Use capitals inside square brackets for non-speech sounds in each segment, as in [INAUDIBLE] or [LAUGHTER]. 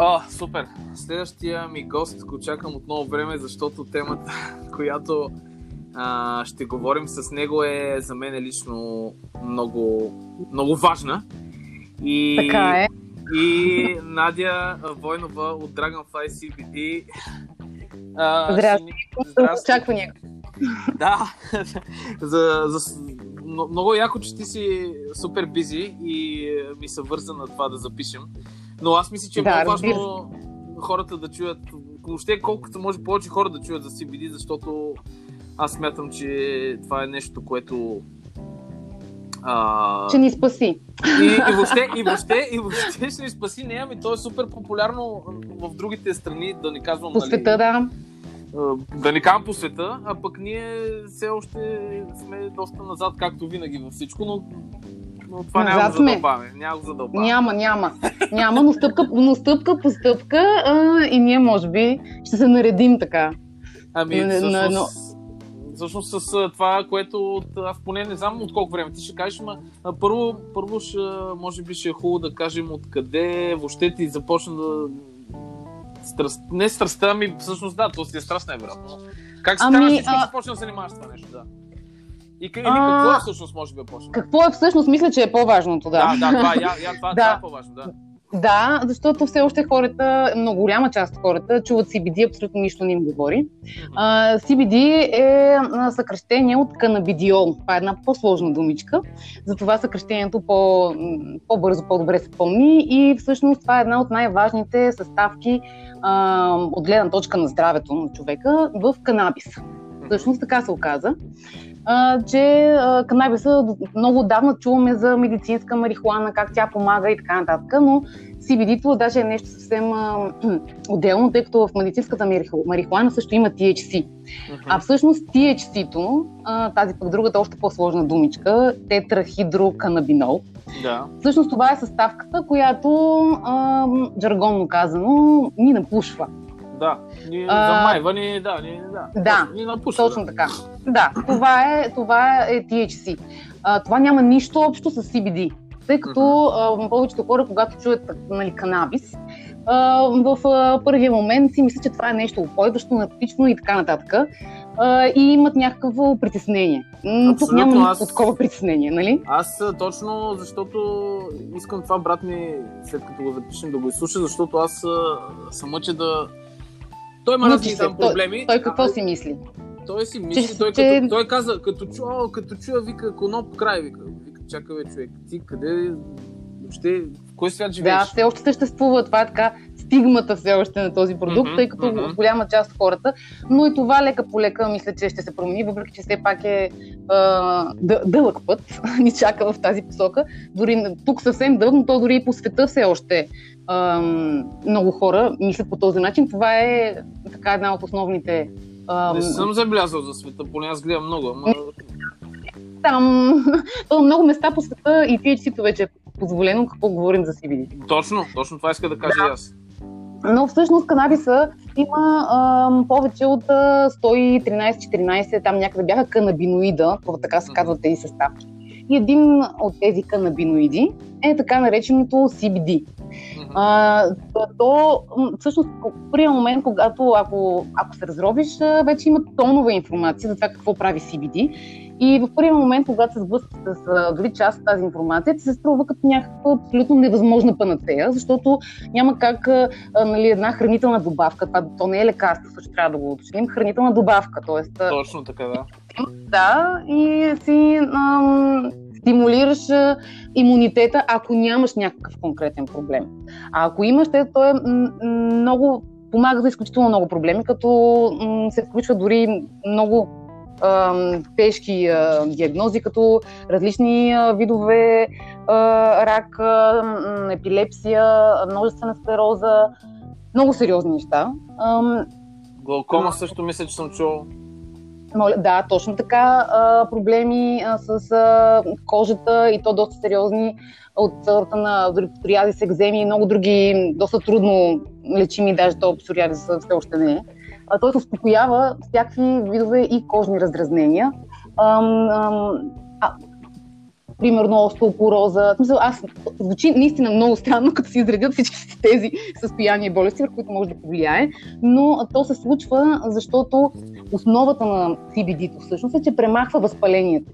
О, супер! Следващия ми гост го чакам от много време, защото темата, [LAUGHS] която а, ще говорим с него е за мен лично много, много важна. И, така е. И Надя Войнова от Dragonfly CBD. А, Здрасти. Здрасти. Очаквания. [LAUGHS] Да, за, за, много яко, че ти си супер бизи и ми се върза на това да запишем. Но аз мисля, че е да, много важно хората да чуят, въобще колкото може повече хора да чуят за CBD, защото аз смятам, че това е нещо, което а... Ще ни спаси. И, и, въобще, и, въобще, и въобще ще ни спаси. Не, ами то е супер популярно в другите страни, да не казвам. По нали, света, да. Да не казвам по света, а пък ние все още сме доста назад, както винаги във всичко, но но това Назад няма го задълбаваме. Няма задълбаваме. Няма, няма. Няма, но стъпка, но стъпка по стъпка а, и ние може би ще се наредим така. Ами, всъщност, но... всъщност с това, което аз поне не знам от колко време ти ще кажеш, ма първо, първо ще, може би ще е хубаво да кажем откъде въобще ти започна да Страст... Не страстта ми, всъщност да, то си е страст най-вероятно. Как се ами, стана а... започна да се занимаваш с това нещо, да. И, или какво е всъщност, може би е по Какво е всъщност, мисля, че е по-важното, да. Да, да, това, я, я, това, да. това е по-важно, да. Да, защото все още хората, много голяма част от хората, чуват CBD, абсолютно нищо не им говори. Uh, CBD е съкръщение от канабидиол. Това е една по-сложна думичка, затова съкръщението по, по-бързо, по-добре се помни и всъщност това е една от най-важните съставки uh, от гледна точка на здравето на човека в канабис. Всъщност така се оказа а, че а, канабиса много отдавна чуваме за медицинска марихуана, как тя помага и така нататък, но CBD-то даже е нещо съвсем а, [CLEARS THROAT] отделно, тъй като в медицинската марихуана също има THC. Uh-huh. А всъщност THC-то, а, тази пък другата още по-сложна думичка, тетрахидроканабинол, да. всъщност това е съставката, която, а, жаргонно казано, ни напушва. Да, ни замайва, ни, да, ни, да. Да, ни напуша, точно да. така. Да, това е, това е THC. А, това няма нищо общо с CBD, тъй като mm-hmm. а, повечето хора, когато чуят нали, канабис, а, в а, първия момент си мислят, че това е нещо упойващо, наркотично и така нататък. А, и имат някакво притеснение. Абсолютно, Тук няма никакво такова притеснение, нали? Аз точно защото искам това брат ми, след като го запишем, да го изслуша, защото аз съм мъче да той има разни там проблеми. Той, той какво си мисли? Той си мисли, че, той, че... Като, той каза, като, чу, о, като чуя, вика, коноп край, вика, вика, чакай човек, ти къде, въобще, в кой свят живееш? Да, все още съществува, това е така, стигмата все още на този продукт, mm-hmm, тъй като mm-hmm. голяма част от хората, но и това лека по лека мисля, че ще се промени, въпреки че все пак е а, дълъг път, [LAUGHS] ни чака в тази посока. Дори тук съвсем дълъг, но то дори и по света все още а, много хора мислят по този начин. Това е така една от основните. А, Не съм забелязал за света, поне аз гледам много. Ама... Там [LAUGHS] много места по света и THC-то вече е позволено, какво говорим за CBD. Точно, точно това иска да кажа да. и аз. Но всъщност канабиса има а, повече от 113-14, там някъде бяха канабиноида, така се казват тези съставки. И един от тези канабиноиди е така нареченото CBD. А, то, всъщност, първия момент, когато ако, ако се разробиш, вече има тонова информация за това какво прави CBD. И в първия момент, когато се сблъскате с дори част от тази информация, ти се струва като някаква абсолютно невъзможна панацея, защото няма как а, нали, една хранителна добавка, това то не е лекарство, също трябва да го уточним, хранителна добавка. Тоест, Точно така, да. Да, и си ам, стимулираш имунитета, ако нямаш някакъв конкретен проблем. А ако имаш, то е много помага за изключително много проблеми, като се включва дори много тежки а, диагнози, като различни а, видове а, рак, а, епилепсия, множествена склероза, много сериозни неща. Глаукома също мисля, че съм Да, точно така. Проблеми с кожата и то доста сериозни от сорта на псориазис, екземи и много други доста трудно лечими, даже то псориазис все още не е той се успокоява всякакви видове и кожни раздразнения. А, примерно остеопороза. Смисъл, аз звучи наистина много странно, [LAUGHS] като се изредят всички тези състояния и болести, върху които може да повлияе, но то се случва, защото основата на CBD-то всъщност е, че премахва възпалението.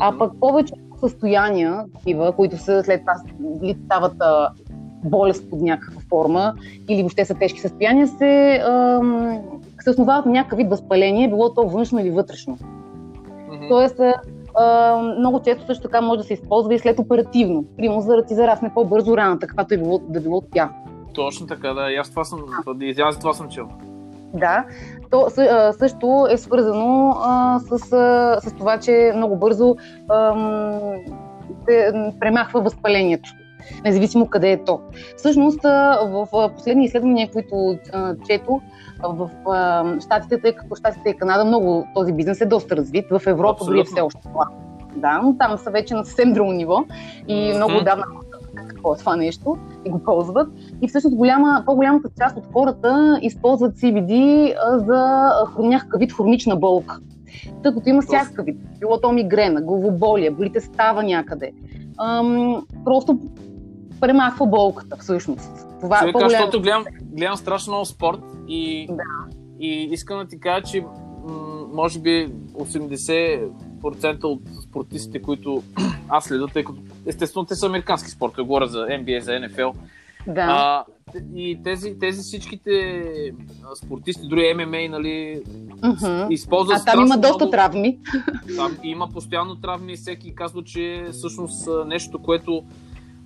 А пък повече състояния, такива, които са след това стават болест под някаква форма или въобще са тежки състояния, се, ам, се основават на някакъв вид възпаление, било то външно или вътрешно. Mm-hmm. Тоест, а, много често също така може да се използва и след оперативно. Примерно за да ти зарасне по-бързо раната, каквато е било, да било тя. Точно така, да. И аз това съм, да изязи това съм чел. Да, то също е свързано а, с, а, с това, че много бързо ам, се премахва възпалението независимо къде е то. Всъщност, в последни изследвания, които чето, в Штатите, тъй като Штатите и Канада, много този бизнес е доста развит. В Европа дори е все още това. Да, но там са вече на съвсем друго ниво и много отдавна какво е това нещо и го ползват. И всъщност голяма, по-голямата част от хората използват CBD за някакъв вид хронична болка. Тъй като има всякакъв вид. Било то мигрена, главоболие, болите става някъде. Ам, просто премахва болката, всъщност. Това Човека, е защото гледам, гледам страшно много спорт и, да. и искам да ти кажа, че може би 80% от спортистите, които [CLEARS THROAT] аз следа, тъй като естествено те са американски спорт, говоря за NBA, за NFL. Да. А, и тези, тези всичките спортисти, дори ММА, нали, uh-huh. използват. А там има доста много... травми. Там има постоянно травми и всеки казва, че всъщност нещо, което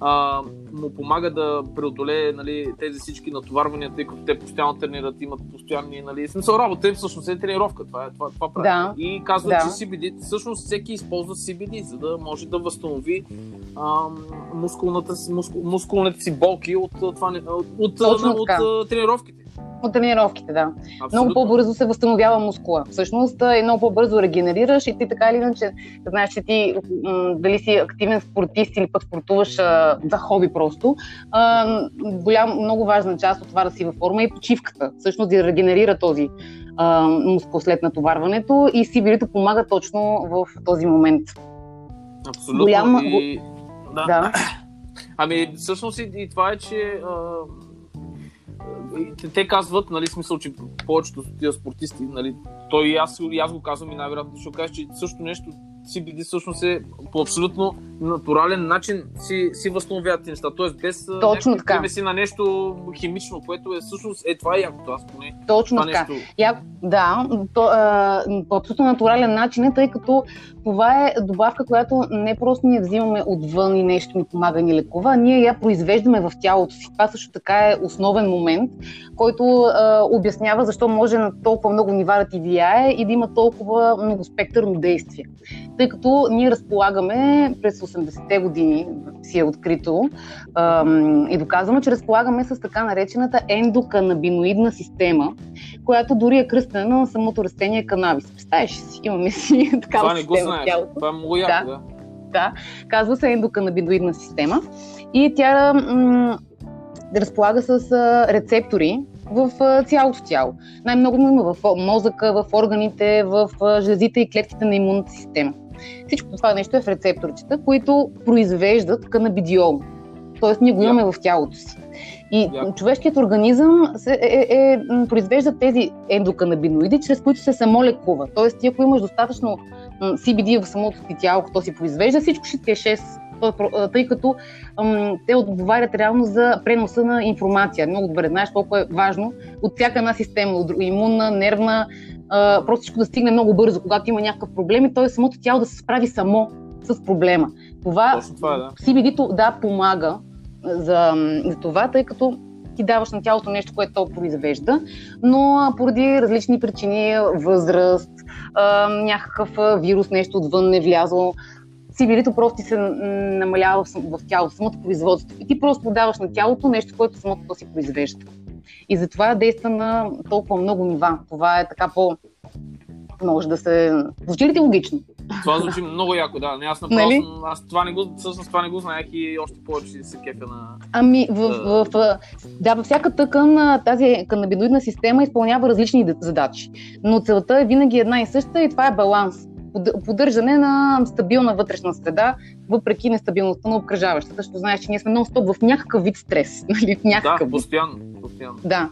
а, му помага да преодолее нали, тези всички натоварвания, тъй като те постоянно тренират, имат постоянни, нали, смисъл работа, всъщност е тренировка, това, е, това, това прави. Да. И казва, да. че CBD, всъщност всеки използва CBD, за да може да възстанови а, мускулната, мускул, мускулните си болки от, това, от, от, от, от тренировките. От тренировките, да. Абсолютно. Много по-бързо се възстановява мускула. Всъщност и много по-бързо регенерираш и ти така или иначе, знаеш, че ти м- дали си активен спортист или пък спортуваш а, за хоби просто, а, голям, много важна част от това да си във форма е почивката. Всъщност да регенерира този а, мускул след натоварването и сибирито помага точно в този момент. Абсолютно. Голям... И... Да. да. Ами, всъщност и, и това е, че а те казват, нали, смисъл, че повечето от тия спортисти, нали, той и аз, и аз го казвам и най-вероятно ще кажа, че също нещо CBD всъщност е по абсолютно натурален начин си, си възстановяват неща. Тоест без Точно така. си на нещо химично, което е всъщност е това е якото. Аз поне. Точно това така. Нещо... Я, да, то, а, по абсолютно натурален начин е, тъй като това е добавка, която не просто ние взимаме отвън и нещо ни помага ни лекува, а ние я произвеждаме в тялото си. Това също така е основен момент, който а, обяснява защо може на толкова много нива да ти влияе и да има толкова много спектърно действие тъй като ние разполагаме през 80-те години, си е открито ам, и доказваме, че разполагаме с така наречената ендоканабиноидна система, която дори е кръстена на самото растение канабис. Представяш си, имаме си [LAUGHS] такава това система. Това не го знаеш, това е много яко, да. да. казва се ендоканабиноидна система и тя м- разполага с а, рецептори, в цялото тяло. Най-много има в мозъка, в органите, в жлезите и клетките на имунната система. Всичко това нещо е в рецепторчета, които произвеждат канабидиол. Тоест ние го имаме yeah. в тялото си. И yeah. човешкият организъм се, е, е, е, произвежда тези ендоканабиноиди, чрез които се само лекува. Тоест ти ако имаш достатъчно CBD в самото ти тяло, като си произвежда, всичко ще ти е 6 тъй като ам, те отговарят реално за преноса на информация. Много добре знаеш колко е важно от всяка една система, от имунна, нервна, а, просто всичко да стигне много бързо, когато има някакъв проблем и той самото тяло да се справи само с проблема. Това, това е, да. CBD-то да помага за, за това, тъй като ти даваш на тялото нещо, което то произвежда, но поради различни причини, възраст, а, някакъв вирус, нещо отвън не влязло, CBD-то просто ти се намалява в, в тялото, самото производство. И ти просто даваш на тялото нещо, което самото то си произвежда. И затова действа на толкова много нива. Това е така по... Може да се... Звучи ли ти логично? Това звучи много яко, да. Не, аз направо нали? съм, аз това не го, всъщност това не го знаех и още повече се кефя на... Ами, в, в, в, да, във всяка тъкан тази канабиноидна система изпълнява различни задачи. Но целта е винаги една и съща и това е баланс поддържане на стабилна вътрешна среда, въпреки нестабилността на обкръжаващата, защото знаеш, че ние сме нон-стоп в някакъв вид стрес. [LAUGHS] Нали? Някакъв да, постоянно, постоянно. Да.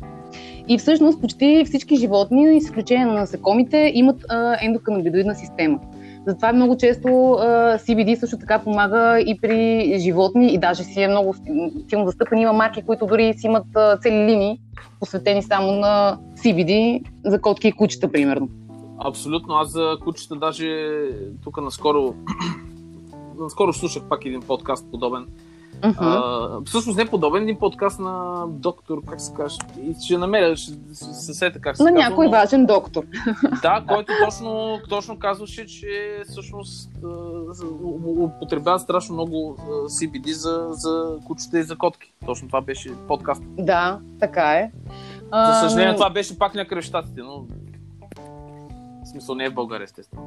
И всъщност почти всички животни, изключение на насекомите, имат а, ендоканабидоидна система. Затова много често uh, CBD също така помага и при животни и даже си е много силно застъпен. Има марки, които дори си имат uh, цели линии, посветени само на CBD за котки и кучета, примерно. Абсолютно. Аз за кучета даже тук наскоро [CLEARS THROAT] наскоро слушах пак един подкаст подобен Uh-huh. А, всъщност не подобен един подкаст на доктор, как се каже, и ще намеря, ще се сета как се На казва, някой но... важен доктор. Да, който точно, точно казваше, че всъщност употребява страшно много CBD за, за кучета и за котки. Точно това беше подкаст. Да, така е. За съжаление, това беше пак някъде в Штатите, но смисъл не е в България, естествено.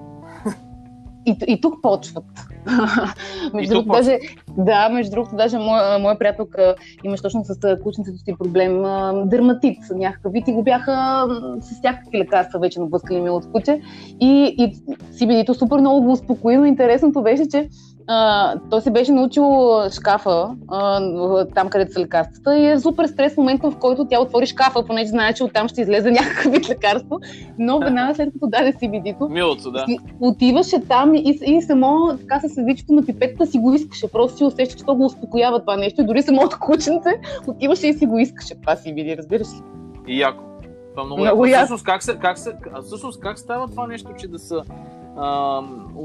И, и тук почват. [LAUGHS] между другото, даже, да, между другото, даже моя, моя приятелка имаш точно с кученцето си проблем. Дерматит, някакъв вид и го бяха с всякакви лекарства вече наблъскали ми от куче. И, и CBD-то супер много го успокои, но интересното беше, че а, той се беше научил шкафа, а, там където са лекарствата и е супер стрес в момента, в който тя отвори шкафа, понеже знае, че оттам ще излезе [LAUGHS] някакъв вид лекарство. Но веднага след като даде CBD-то, Милото, да. отиваше там и, и само така с седичето на пипетата си го искаше. Просто си усеща, че то го успокоява това нещо. И дори самото кученце отиваше и си го искаше това CBD, разбираш ли? И яко. Това много, много яко. Всъщност как, се, как, се, всъщност как става това нещо, че да са а,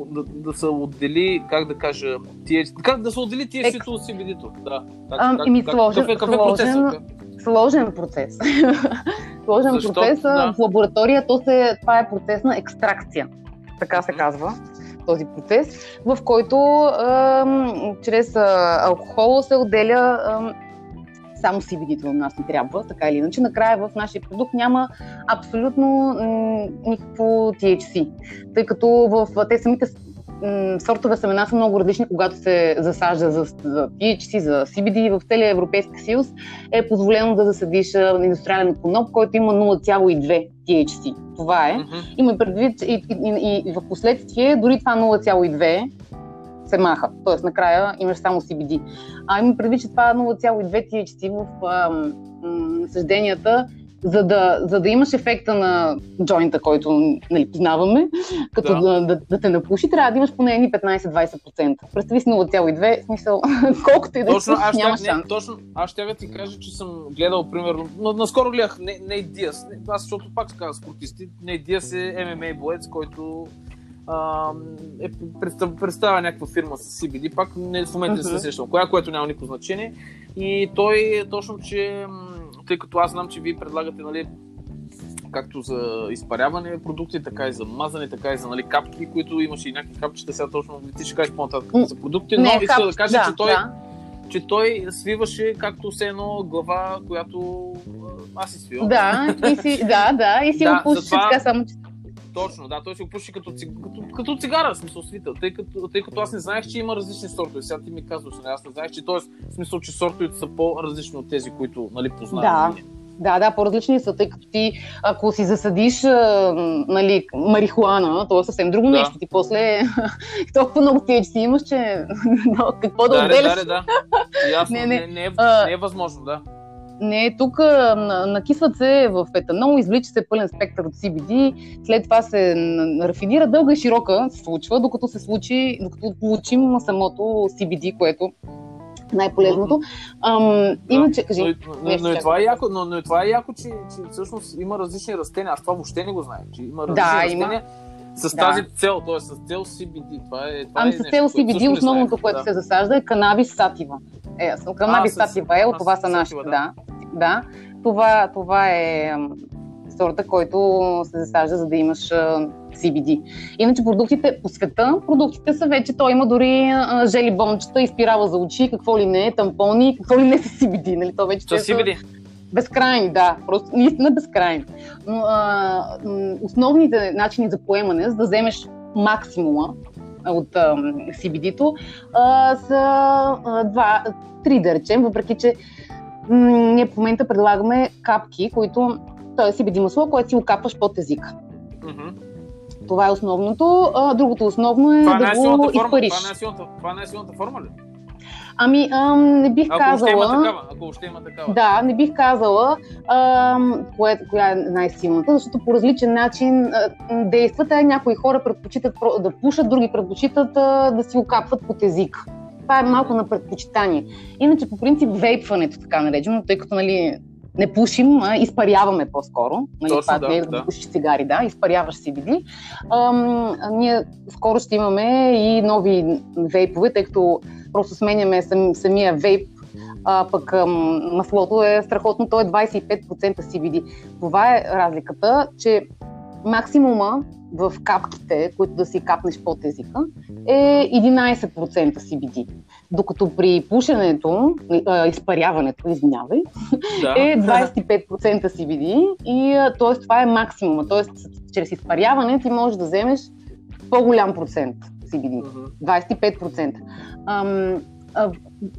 да, да се отдели, как да кажа, тие, как да се отдели тие си от CBD-то. Да. Как, а, как, как, сложен, какъв е, какъв е процесът? Сложен процес. [LAUGHS] сложен Защо? процес да. в лаборатория, то се, това е процес на екстракция, така се казва този процес, в който а, чрез а, алкохол се отделя а, само CBD-то на нас ни трябва, така или иначе. Накрая в нашия продукт няма абсолютно м- никакво THC, тъй като в те самите сортове семена са много различни, когато се засажда за, за THC, за CBD в целия Европейски съюз е позволено да засадиш индустриален коноп, който има 0,2 THC. Това е. Mm-hmm. Има предвид и, и, и, и в последствие дори това 0,2 се маха. Тоест, накрая имаш само CBD. А има предвид, че това 0,2 THC в а, м- съжденията, за да, за да имаш ефекта на джойнта, който нали, познаваме, като да. Да, да, да те напуши, трябва да имаш поне 15-20%. Представи си 0,2, смисъл, [LAUGHS] колкото и да точно, аз няма шанс. Не, точно, аз ще да ти кажа, че съм гледал, примерно, но, наскоро гледах Нейт Диас, аз защото пак се казва спортисти, Нейт Диас е ММА боец, който е, представ, представя някаква фирма с CBD, пак не, в момента не се сещам коя, което няма никакво значение. И той точно, че тъй като аз знам, че вие предлагате нали, както за изпаряване продукти, така и за мазане, така и за нали, капки, които имаше и някакви капчета, сега точно ти ще кажеш по-нататък за продукти, но не, искам да кажа, да, че той да че той свиваше както все едно глава, която аз си свивам. Да, и си, да, да, и си да, го пушиш така само, че точно, да, той си го пуши като, като, като цигара, в смисъл свител, тъй като, тъй като аз не знаех, че има различни сортове. Сега ти ми казваш, нали, аз не знаех, че т.е. в смисъл, че сортовете са по-различни от тези, които нали, познаваме. Да. Да, да, по-различни са, тъй като ти, ако си засадиш нали, марихуана, то е съвсем друго да. нещо. Ти после [LAUGHS] толкова много си имаш, че [LAUGHS] какво да, да отделяш. Да, да, да. Ясно, [LAUGHS] не, не, не, е, не е възможно, да. Не, тук накисват се в етанол, извлича се пълен спектър от CBD, след това се рафинира дълга и широка, се случва, докато се случи, докато получим самото CBD, което най-полезното. Ам, иначе, кажи. Но, но, но, но, това е яко, но, но това е яко, че, че всъщност има различни растения. Аз това въобще не го знаех. Че има различни да, растения. Има. С да. тази цел, т.е. с цел CBD. Това е, това ами е с цел CBD основното, което да. се засажда е канабис сатива. Е, канабис сатива е, от това са нашите, да. да. да. Това, това е сорта, който се засажда, за да имаш CBD. Иначе продуктите по света, продуктите са вече, той има дори жели бомчета, изпирава за очи, какво ли не, тампони, какво ли не са CBD, нали? То вече са CBD. Безкрайни, да, просто наистина безкрайни. Но а, основните начини за поемане, за да вземеш максимума от а, CBD-то, а, са а, два, три да речем, въпреки че м- ние в момента предлагаме капки, които, т.е. CBD масло, което си го капваш под езика. Mm-hmm. Това е основното. А, другото основно е Това да го изпариш. Това е силната, това не е форма ли? Ами, ам, не бих Ако има казала. такава. Ако още има такава. Да, не бих казала ам, кое, коя е най-силната, защото по различен начин а, действат. А някои хора предпочитат да пушат, други предпочитат а, да си окапват под език. Това е малко на предпочитание. Иначе, по принцип, вейпването, така наречено, тъй като нали, не пушим, а изпаряваме по-скоро. Нали, Точно, това да, е да, да. пушиш цигари, да, изпаряваш CBD. Ам, а ние скоро ще имаме и нови вейпове, тъй като просто сменяме сам, самия вейп а, пък маслото е страхотно, то е 25% CBD. Това е разликата, че максимума в капките, които да си капнеш под езика, е 11% CBD. Докато при пушенето, а, изпаряването, извинявай, Да. е 25% CBD и т.е. това е максимума. Т.е. чрез изпаряване ти можеш да вземеш по-голям процент CBD. Мгм. 25%. Ам, а,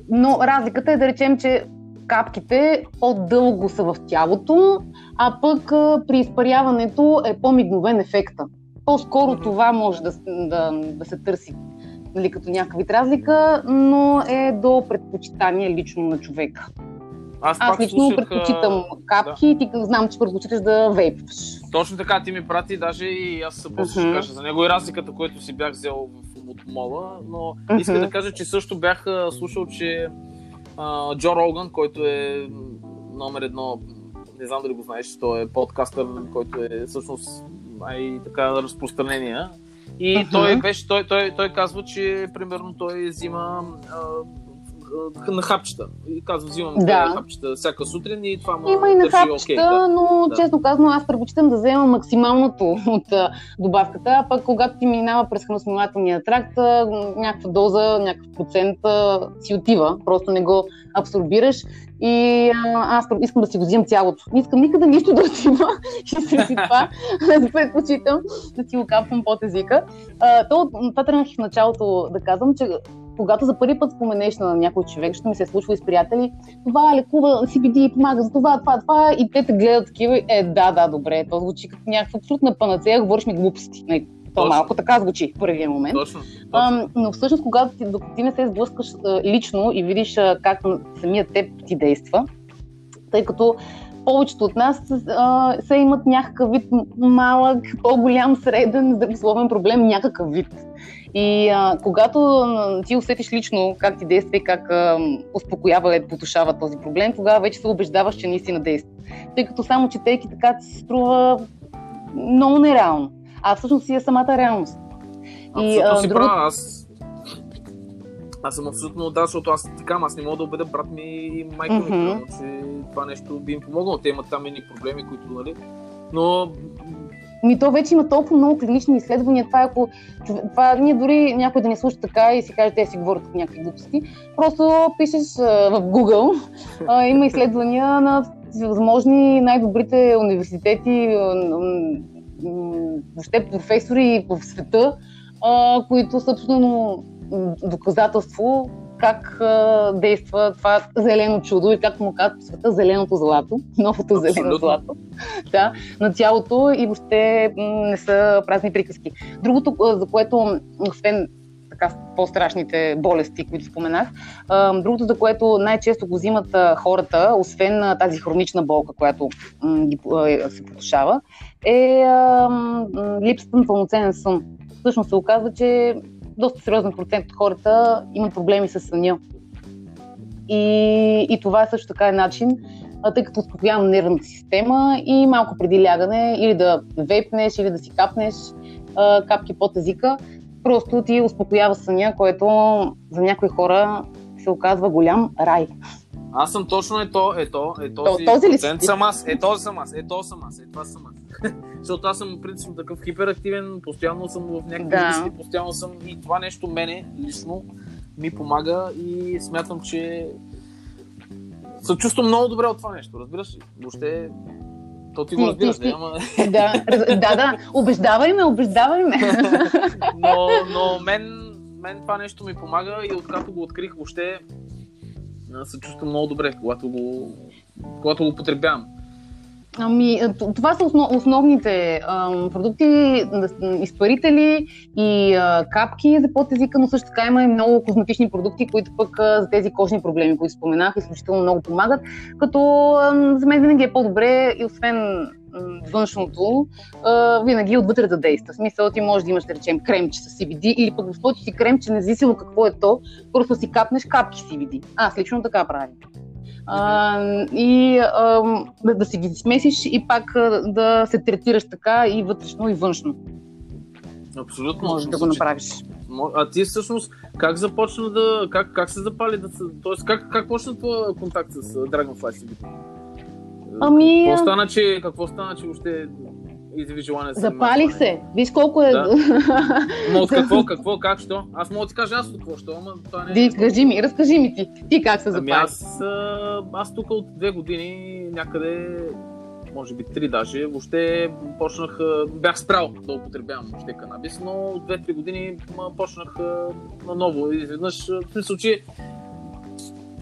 но разликата е да речем, че капките по-дълго са в тялото, а пък а, при изпаряването е по-мигновен ефекта. По-скоро това може да, да, да се търси нали, като някакъв вид разлика, но е до предпочитание лично на човека. Аз, Аз лично слушах, предпочитам капки и ти знам, че предпочиташ да вейпваш. Точно така, ти ми прати, даже и аз после ще Мгм. кажа за него и разликата, която си бях взел в от мола, но Мгм. иска да кажа, че също бях слушал, че а, Джо Роган, който е номер едно, не знам дали го знаеш, той е подкастър, който е всъщност най-така разпространения. И Мгм. той беше, той, той, той казва, че примерно той взима а, на хапчета. И казва, взимам Да. хапчета всяка сутрин и това му Има и на хапчета, окей, да. но Да. честно казано аз предпочитам да взема максималното [LAUGHS] от добавката, а пък когато ти минава през храносмилателния тракт, някаква доза, някакъв процент си отива, просто не го абсорбираш и аз искам да си го взимам цялото. Не искам никъде нищо да отива [LAUGHS] и си това предпочитам да си го капвам под езика. А, то, това тръгнах в началото да казвам, че когато за първи път споменеш на някой човек, ще ми се е случва и с приятели, това лекува, CBD помага за това, това, това, и те те гледат такива, е, да, да, добре, то звучи като някаква абсолютна панацея, говориш ми глупости. Не, то Точно. малко така звучи в първия момент. Точно. точно. Ам, но всъщност, когато ти, докато ти не се сблъскаш а, лично и видиш а, как самият теб ти действа, тъй като повечето от нас а, се имат някакъв вид малък, по-голям, среден, здравословен проблем, някакъв вид. И а, когато а, ти усетиш лично как ти действа и как а, успокоява и потушава този проблем, тогава вече се убеждаваш, че наистина действа. Тъй като само четейки така ти се струва много нереално. А всъщност си е самата реалност. И, Абсолютно а, си друго- права. Аз... Аз съм абсолютно да, защото аз така, аз не мога да убедя брат ми и майка ми, примерно, че това нещо би им помогнало. Те имат там едни проблеми, които, нали? Но Ми то вече има толкова много клинични изследвания. Това, е ако, това ние дори някой да не слуша така и си каже, те си говорят някакви глупости. Просто пишеш а, в Google. А, има изследвания на възможни най-добрите университети, въобще професори в света, а, които са абсолютно доказателство как а, действа това зелено чудо и както му казват по света зеленото злато, [LAUGHS] новото зелено злато. [LAUGHS] Да, на тялото и въобще не са празни приказки. Другото, за което, освен така по-страшните болести, които споменах, другото, за което най-често го взимат хората, освен тази хронична болка, която ги, се потушава, е липсата на пълноценен сън. Всъщност се оказва, че доста сериозен процент от хората имат проблеми с съня. И, и това също така е начин, а, тъй като успокоява нервната система и малко преди лягане или да вейпнеш, или да си капнеш капки под езика, просто ти успокоява съня, което за някои хора се оказва голям рай. аз съм точно ето, ето, е То- този, този ли си съм аз, е този съм аз, е този съм аз, е това съм аз. [LAUGHS] [LAUGHS] Защото аз съм принципно такъв хиперактивен, постоянно съм в някакви Да. мисли, постоянно съм и това нещо мене лично ми помага и смятам, че се чувствам много добре от това нещо, разбираш ли? Въобще, то ти го разбираш, да, ама... да, да, да, убеждавай ме, убеждавай ме. [LAUGHS] но, но мен, мен това нещо ми помага и откакто го открих въобще се чувствам много добре, когато го, когато го потребявам. Ами, това са основ, основните а, продукти, изпарители и а, капки за подезика, но също така има и много козметични продукти, които пък а, за тези кожни проблеми, които споменах, изключително много помагат, като а, за мен винаги е по-добре и освен външното, винаги отвътре да действа. В смисъл, ти можеш да имаш, да речем, кремче с CBD или пък в случай си кремче, независимо какво е то, просто си капнеш капки CBD. Аз лично така правя а, и а, да, да си ги смесиш и пак да се третираш така и вътрешно и външно. Абсолютно. Може да го направиш. А ти всъщност как започна да. Как, как се запали да. Тоест, как, как почна твоя контакт с Dragonfly CBD? Ами. Какво стана, че, какво стана, че въобще да Запалих се. Виж колко е. Да. Но от [LAUGHS] какво, какво, как, що? Аз мога да ти кажа аз от какво, що, ама това не е. Ди, кажи ми, разкажи ми ти. Ти как се запали? Ами аз, аз тук от две години някъде може би три даже, въобще почнах, бях спрял да употребявам въобще канабис, но от 2-3 години почнах наново. Изведнъж, в смисъл, че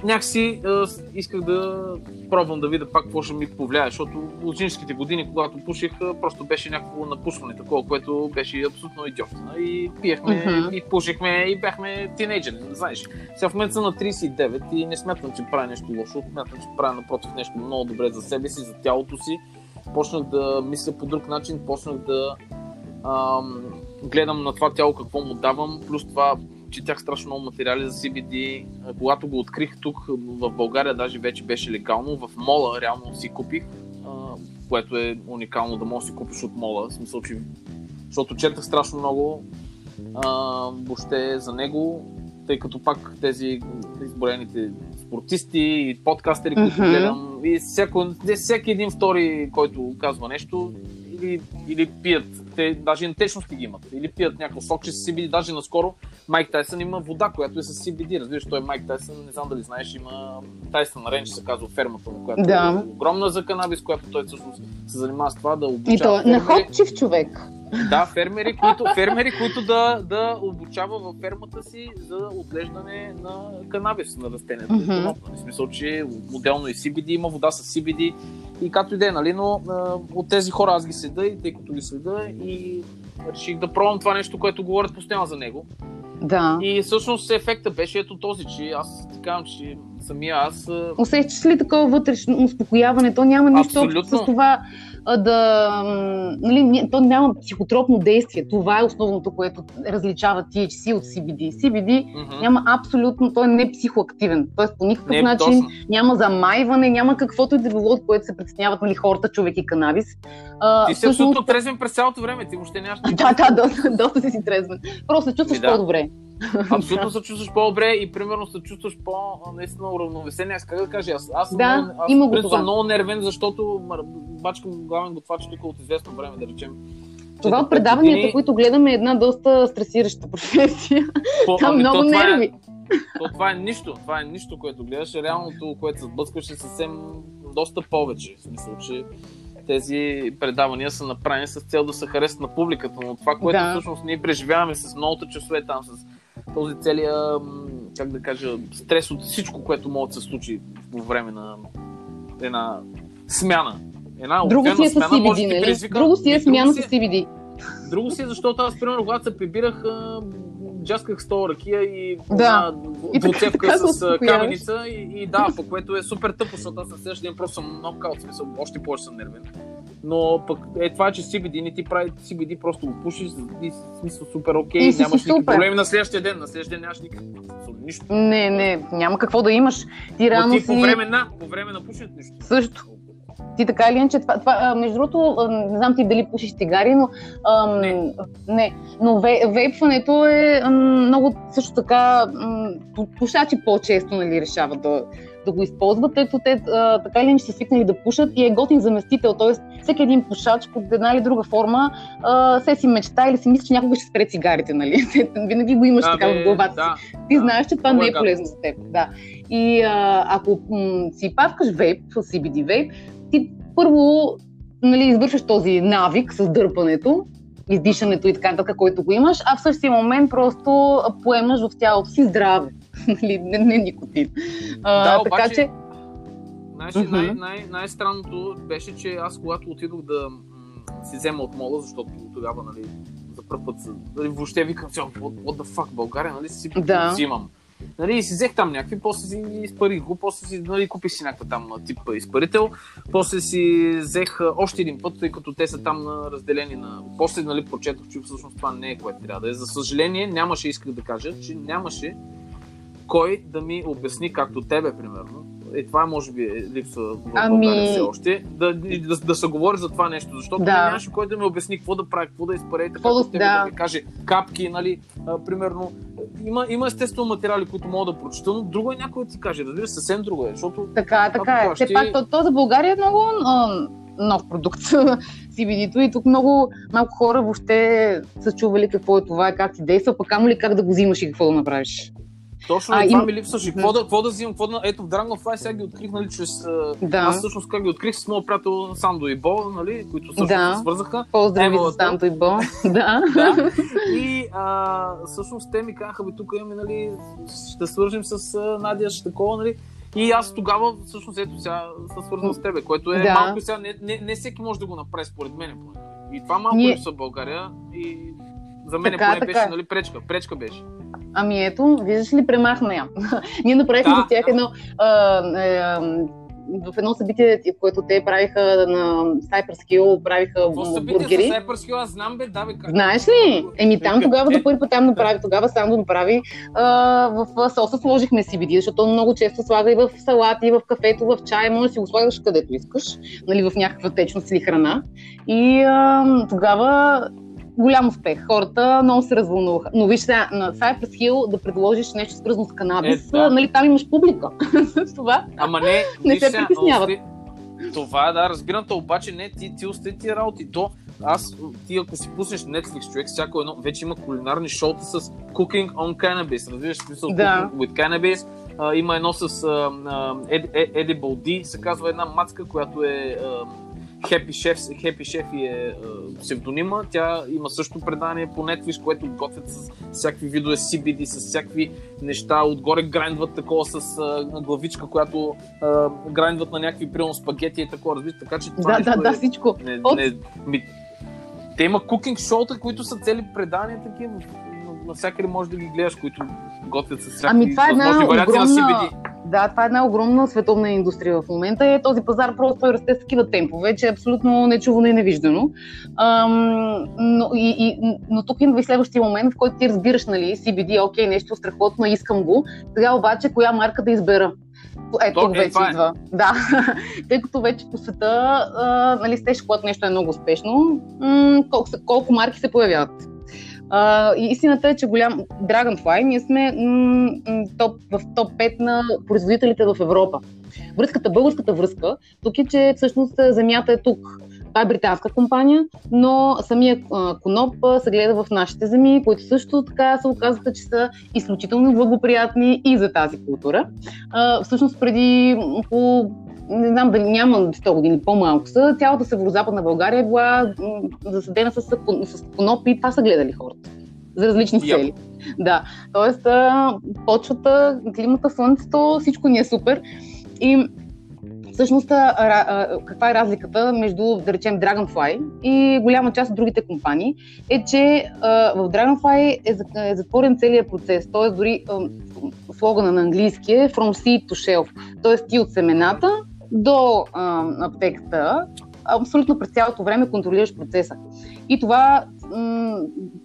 някакси а, исках да пробвам да видя пак какво ще ми повлияе, защото от ученическите години, когато пуших, просто беше някакво напушване такова, което беше абсолютно идиотно. И пиехме, uh-huh. и пушихме, и бяхме тинейджери, не знаеш. Сега в момента съм на 39 и не смятам, че правя нещо лошо, смятам, че правя напротив нещо много добре за себе си, за тялото си. Почнах да мисля по друг начин, почнах да ам, гледам на това тяло какво му давам, плюс това четях страшно много материали за CBD. Когато го открих тук в България, даже вече беше легално. В мола реално си купих, което е уникално да можеш да си купиш от мола. В смисъл, че... Защото четах страшно много въобще за него, тъй като пак тези изборените спортисти и подкастери, които mm-hmm. гледам, и всяко, всеки един втори, който казва нещо, или, или пият, те даже и течности ги имат, или пият някакво сокче с CBD, даже наскоро Майк Тайсън има вода, която е с CBD, разбираш, той Майк Тайсън, не знам дали знаеш, има Тайсън Ренч, се казва фермата която да. е огромна за канабис, която той всъщност се занимава с това да обучава. И то е находчив човек. Да, фермери, които, фермери, които да, да обучава във фермата си за отглеждане на канабис на растението. Mm-hmm. В смисъл, че отделно и CBD има вода с CBD и както и да е, нали, но а, от тези хора аз ги следа и тъй като ги следа и реших да пробвам това нещо, което говорят постоянно за него. Да. И всъщност ефекта беше ето този, че аз ти казвам, че самия аз... Усещаш ли такова вътрешно успокояване? То няма нищо Абсолютно. с това да... Нали, то няма психотропно действие. Това е основното, което различава THC от CBD. CBD mm-hmm. няма абсолютно... Той е не психоактивен. Тоест по никакъв не, начин точно. няма замайване, няма каквото и да било, от което се притесняват нали, хората, човек и канабис. А, ти си абсолютно трезвен през цялото време. Ти въобще нямаш... [LAUGHS] да, да, доста, доста си трезвен. Просто се чувстваш да. по-добре. [LAUGHS] Абсолютно се чувстваш по-добре и примерно се чувстваш по-наистина уравновесен. Аз как да кажа, аз, аз, да, много, аз има го съм много нервен, защото бачкам главен готвач тук от известно време, да речем. Това от предаванията, години... които гледаме, е една доста стресираща професия. [LAUGHS] По, Там ами, много то, нерви. Това е, то, това е нищо. Това е нищо, което гледаш. Реалното, което се сблъскваш е съвсем доста повече. В смисъл, че тези предавания са направени с цел да се харесат на публиката, но това, което да. всъщност ние преживяваме с многото часове там, с този целия, как да кажа, стрес от всичко, което може да се случи по време на една смяна. Една Друго си е с CBD, нали? Друго си е смяна с CBD. Друго си е, защото аз, примерно, когато се прибирах, джасках стола ракия и да. двуцевка с каменица и, и, да, по което е супер тъпо, защото аз на следващия ден просто съм много каут, смисъл, още повече съм нервен. Но пък е това, че CBD не ти прави CBD, просто го пушиш и смисъл супер окей, okay, нямаш никакви проблеми на следващия ден, на следващия ден нямаш никакви нищо. Не, не, няма какво да имаш. Ти рано ти си... по време на, по време на пушенето нищо. Също. Ти така или иначе, това, това, между другото, не знам ти дали пушиш цигари, но, ам, не. не. но ве, вейпването е ам, много също така, ам, пушачи по-често нали, решават да, да го използват, като те а, така или иначе са свикнали да пушат и е готин заместител, т.е. всеки един пушач под една или друга форма а, се си мечта или си мисли, че някога ще спре цигарите, нали? [LAUGHS] Винаги го имаш да, така в главата да, си. Ти да, знаеш, че това не е полезно за теб. Да. И а, ако м- си паскаш вейп, CBD вейп, ти първо нали, извършваш този навик с дърпането, издишането и така нататък, който го имаш, а в същия момент просто поемаш в тялото си здраве. [LAUGHS] нали, не, не никотин. А, да, така обаче, че... Mm-hmm. най- най- най-странното беше, че аз когато отидох да м- си взема от мола, защото тогава, нали, за първ път, нали, въобще викам, what, what the fuck, България, нали, си Да. взимам. Нали, и си взех там някакви, после си изпарих го, после си нали, купих си някаква там тип изпарител, после си взех още един път, тъй като те са там разделени на... После нали, прочетох, че всъщност това не е което трябва да е. За съжаление, нямаше, исках да кажа, че нямаше кой да ми обясни, както тебе, примерно. Е, това може би е липсва в Ами- България все още, да, да, да, се говори за това нещо, защото Да. нямаше кой да ми обясни какво да прави, какво да изпаре, така Какво да- да. ми каже капки, нали, а, примерно. Има, има естествено материали, които мога да прочета, но друго е някой да ти каже, разбира се, съвсем друго е, защото Така, така е. това Все ще- пак, то, то за България е много а, нов продукт. [LAUGHS] CBD-то и тук много малко хора въобще са чували какво е това, как ти действа, пък камо ли как да го взимаш и какво да направиш. Точно А, това им- ми липсваше. Какво да, какво да взимам, какво да... Ето в Dragonfly сега ги открих, нали, чрез... Да. Аз всъщност как ги открих с моят приятел Сандо и Бо, нали, които също Да. се свързаха. Поздрави за Санто и Бо. [LAUGHS] да. Да. И а, всъщност те ми казаха, бе, тук имаме, нали, ще свържим с Надя, ще такова, нали. И аз тогава, всъщност, ето сега се свързвам с тебе, което е Да. малко сега, не, не, не всеки може да го направи, според мен. И това малко Ние- липсва в България и за мен Така, поне така беше, е. нали, пречка. Пречка беше. Ами ето, виждаш ли, премахна я. [LAUGHS] Ние направихме Да, за тях едно... А, е, в едно събитие, което те правиха на Cypress Hill, правиха Какво събитие бургери. с Cypress Hill, аз знам, бе, да, бе, как. Знаеш ли? Еми там тогава Е, за първи път там направи, тогава сам го направи. А, в соса сложихме CBD, защото он много често слага и в салати, и в кафето, в чай, може да си го слагаш където искаш, нали, в някаква течност или храна. И а, тогава голям успех. Хората много се развълнуваха. Но виж сега, на Cypress Hill да предложиш нещо свързано с канабис, Е, да. нали, там имаш публика. [LAUGHS] Това. Ама не, [LAUGHS] Не се притесняват. Това да, разбирам те, обаче не, ти, ти остай тия работи. То, аз, ти ако си пуснеш Netflix, човек, всяко едно, вече има кулинарни шоута с Cooking on Cannabis, разбираш, смисъл Да. Cooking with Cannabis. А, има едно с а, а, Ed- Edible D, се казва една мацка, която е а, Happy Chef, Happy Chef и е псевдонима. Тя има също предание по Netflix, което готвят с всякакви видове CBD, с всякакви неща. Отгоре грайндват такова с а, главичка, която а, грайндват на някакви примерно спагети и такова, разбираш. Така че това Да, да, да, е, всичко. не, От- не, ми, те има кукинг шоута, които са цели предания такива. Навсякъде можеш да ги гледаш, които готвят с всякакви Ами това е една огромна-. Да, това е една огромна световна индустрия в момента и този пазар просто расте с такива темпове, че е абсолютно нечувано и невиждано. Ам, но, и, и, но тук идва и следващия момент, в който ти разбираш, нали, CBD, окей, нещо страхотно, искам го. Сега обаче, коя марка да избера? Ето, То, тук е, вече е. идва. Да, [LAUGHS] тъй като вече по света, а, нали, сеш, когато нещо е много успешно, м- колко, колко марки се появяват. Истината е, че голям Dragonfly, ние сме м- м- топ, в топ 5 на производителите в Европа. Връзката, българската връзка, тук е, че всъщност а, земята е тук. Това е британска компания, но самия коноп се гледа в нашите земи, които също така се оказаха, че са изключително благоприятни и за тази култура. Всъщност преди около не знам дали няма 100 години, по-малко са, цялата северо-западна България е била м, засадена с, с коноп и това са гледали хората. За различни цели. Да, т.е. почвата, климата, слънцето, всичко ни е супер. И всъщност каква е разликата между, да речем, Dragonfly и голяма част от другите компании, е, че в Dragonfly е, е затворен целият процес, т.е. дори слогана на английски е From seed to shelf, т.е. ти от семената до а, аптеката, абсолютно през цялото време контролираш процеса. И това м-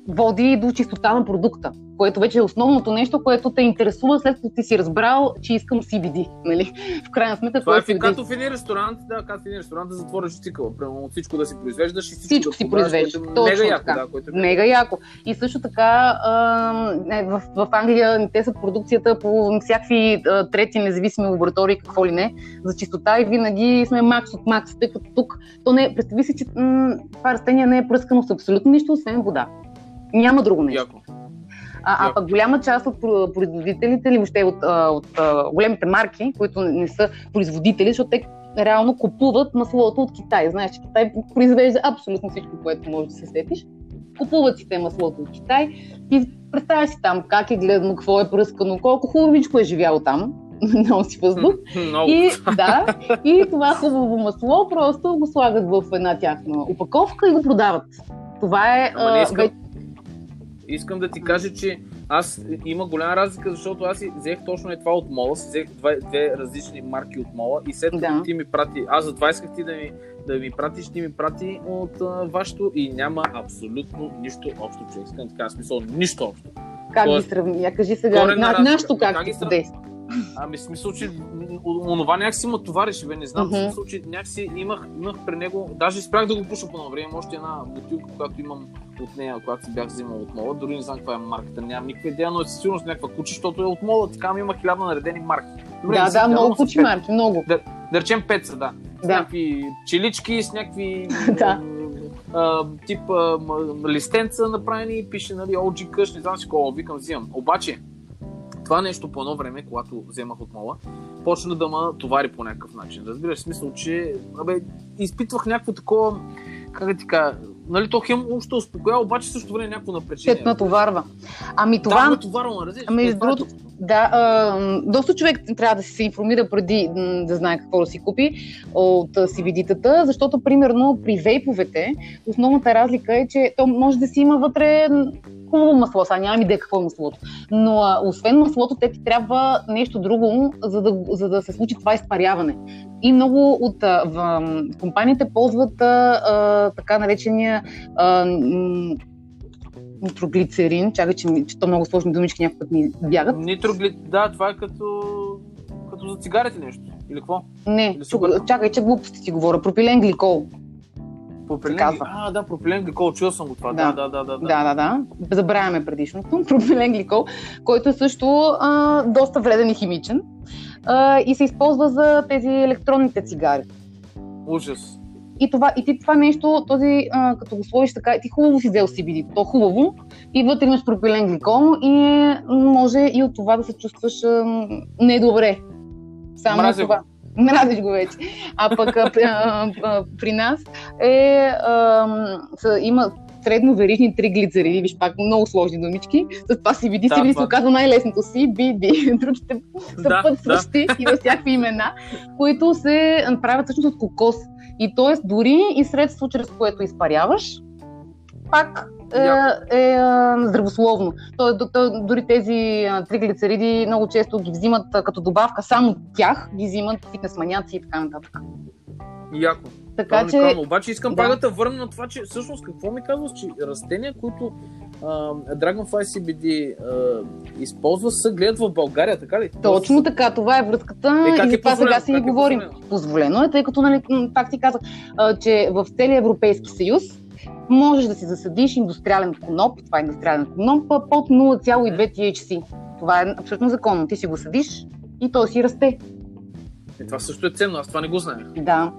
води до чистота на продукта, което вече е основното нещо, което те интересува след като ти си разбрал, че искам CBD. Нали? В крайна сметка, Това е в- като в един ресторант, да, като в един ресторант да затвориш цикъла. Прямо всичко да си произвеждаш и всичко, Всичко да си продаваш, произвеждаш, е точно Мега яко, така. да, което е Мега яко. И също така а, е, в, в Англия те са продукцията по всякакви а, трети независими лаборатории, какво ли не, за чистота и винаги сме макс от макс, тъй като тук то не, представи си, че м, това растение не е пръскано с абсолютно нищо, освен вода. Няма друго нещо. Яко. А, а пък голяма част от про- производителите или въобще от, от големите марки, които не са производители, защото те реално купуват маслото от Китай. Знаеш, че Китай произвежда абсолютно всичко, което можеш да се сетиш. Купуват си те маслото от Китай и представяш си там как е гледано, какво е пръскано, колко хубавичко е живяло там. [LAUGHS] носи въздух. Много. И, да, и това хубаво масло просто го слагат в една тяхна упаковка и го продават. Това е... Ама не искам, искам да ти кажа, че аз има голяма разлика, защото аз взех точно е това от мола, си взех две, две различни марки от мола и след като Да. ти ми прати, аз затова исках ти да ми, да ми пратиш, ти ми прати от а, вашето и няма абсолютно нищо общо, човек. Искам така, смисъл, нищо общо. Как ги Тоест, сравни? Я кажи сега. На, нашето как, Как ги сравни? подейства. Ами, смисъл, че онова някакси ме товареше, бе, не знам, смисъл, че някакси имах, имах при него, даже спрях да го пуша по време, още една бутилка, която имам от нея, която си бях взимал от мола, дори не знам каква е марката, нямам никаква идея, но е със сигурност някаква куче, защото е от мола, така има хиляда наредени марки. Добре, Да, да, гледал, много кучи марки, много. Да, да речем пет са, да. С Да. някакви пчелички, с някакви [LAUGHS] Да. а, тип а, листенца направени, пише, нали, OG къш, не знам си колко, викам, взимам. Обаче, това нещо по едно време, когато вземах от мола, почна да ме товари по някакъв начин. Разбираш, в смисъл, че абе, изпитвах някакво такова, как да ти кажа, нали, то хем ще успокоя, обаче също време някакво напрежение. Те натоварва. Ами Това... Да, това, ме товарва, разбираш. Ами, между е другото, да, а, доста човек трябва да се информира преди да знае какво да си купи от CBD-тата, защото, примерно, при вейповете, основната разлика е, че то може да си има вътре хубаво масло, сега нямам идея какво е маслото. Но а, освен маслото, те ти трябва нещо друго, за да, за да се случи това изпаряване. И много от а, в, компаниите ползват а, а, така наречения а, м, нитроглицерин. Чакай, че, че то много сложни думички някакъв път ми бягат. Нитроглит, да, това е като, като за цигарите нещо. Или какво? Не, Или чакай, че глупости ти говоря. Пропилен гликол. Пропилен, казва. а, да, пропилен гликол, чул съм го това. Да. Да, да, да, да. Да, да, да. Забравяме предишното. [LAUGHS] Пропилен гликол, който е също а, доста вреден и химичен. А, и се използва за тези електронните цигари. Ужас. И това, и ти това нещо, този, а, като го сложиш така, ти хубаво си взел CBD, то хубаво, и вътре имаш пропилен гликол и може и от това да се чувстваш а, недобре. Само Мразя това. Мразиш го вече. А пък а, при- а, а, при нас е, а, са, има средноверижни триглицериди, виж пак много сложни думички. С това CBD, Да, CBD се това- оказва най-лесното CBD. [LAUGHS] Другите са Да, съпътстващи и във всякакви имена, които се правят всъщност от кокос. И т.е. дори и средство, чрез което изпаряваш, пак е, е, е здравословно. То, то, то, дори тези триглицериди много често ги взимат като добавка, само тях ги взимат фитнес маняци и така нататък. Яко. Така Това че, уникално. Обаче искам да. пак да те върна на това, че всъщност какво ми казваш, че растения, които а, Dragonfly CBD а, използва, се гледат в България, така ли? точно така, това е връзката Е, как и е за това сега си Как и е говорим. позволено? Е, тъй като, нали, пак ти казах, а, че в целия Европейски съюз можеш да си засадиш индустриален коноп, това е индустриален коноп, под 0,2 THC. Това е абсолютно законно. Ти си го садиш и той си расте. Е, това също е ценно, аз това не го знаех. Да.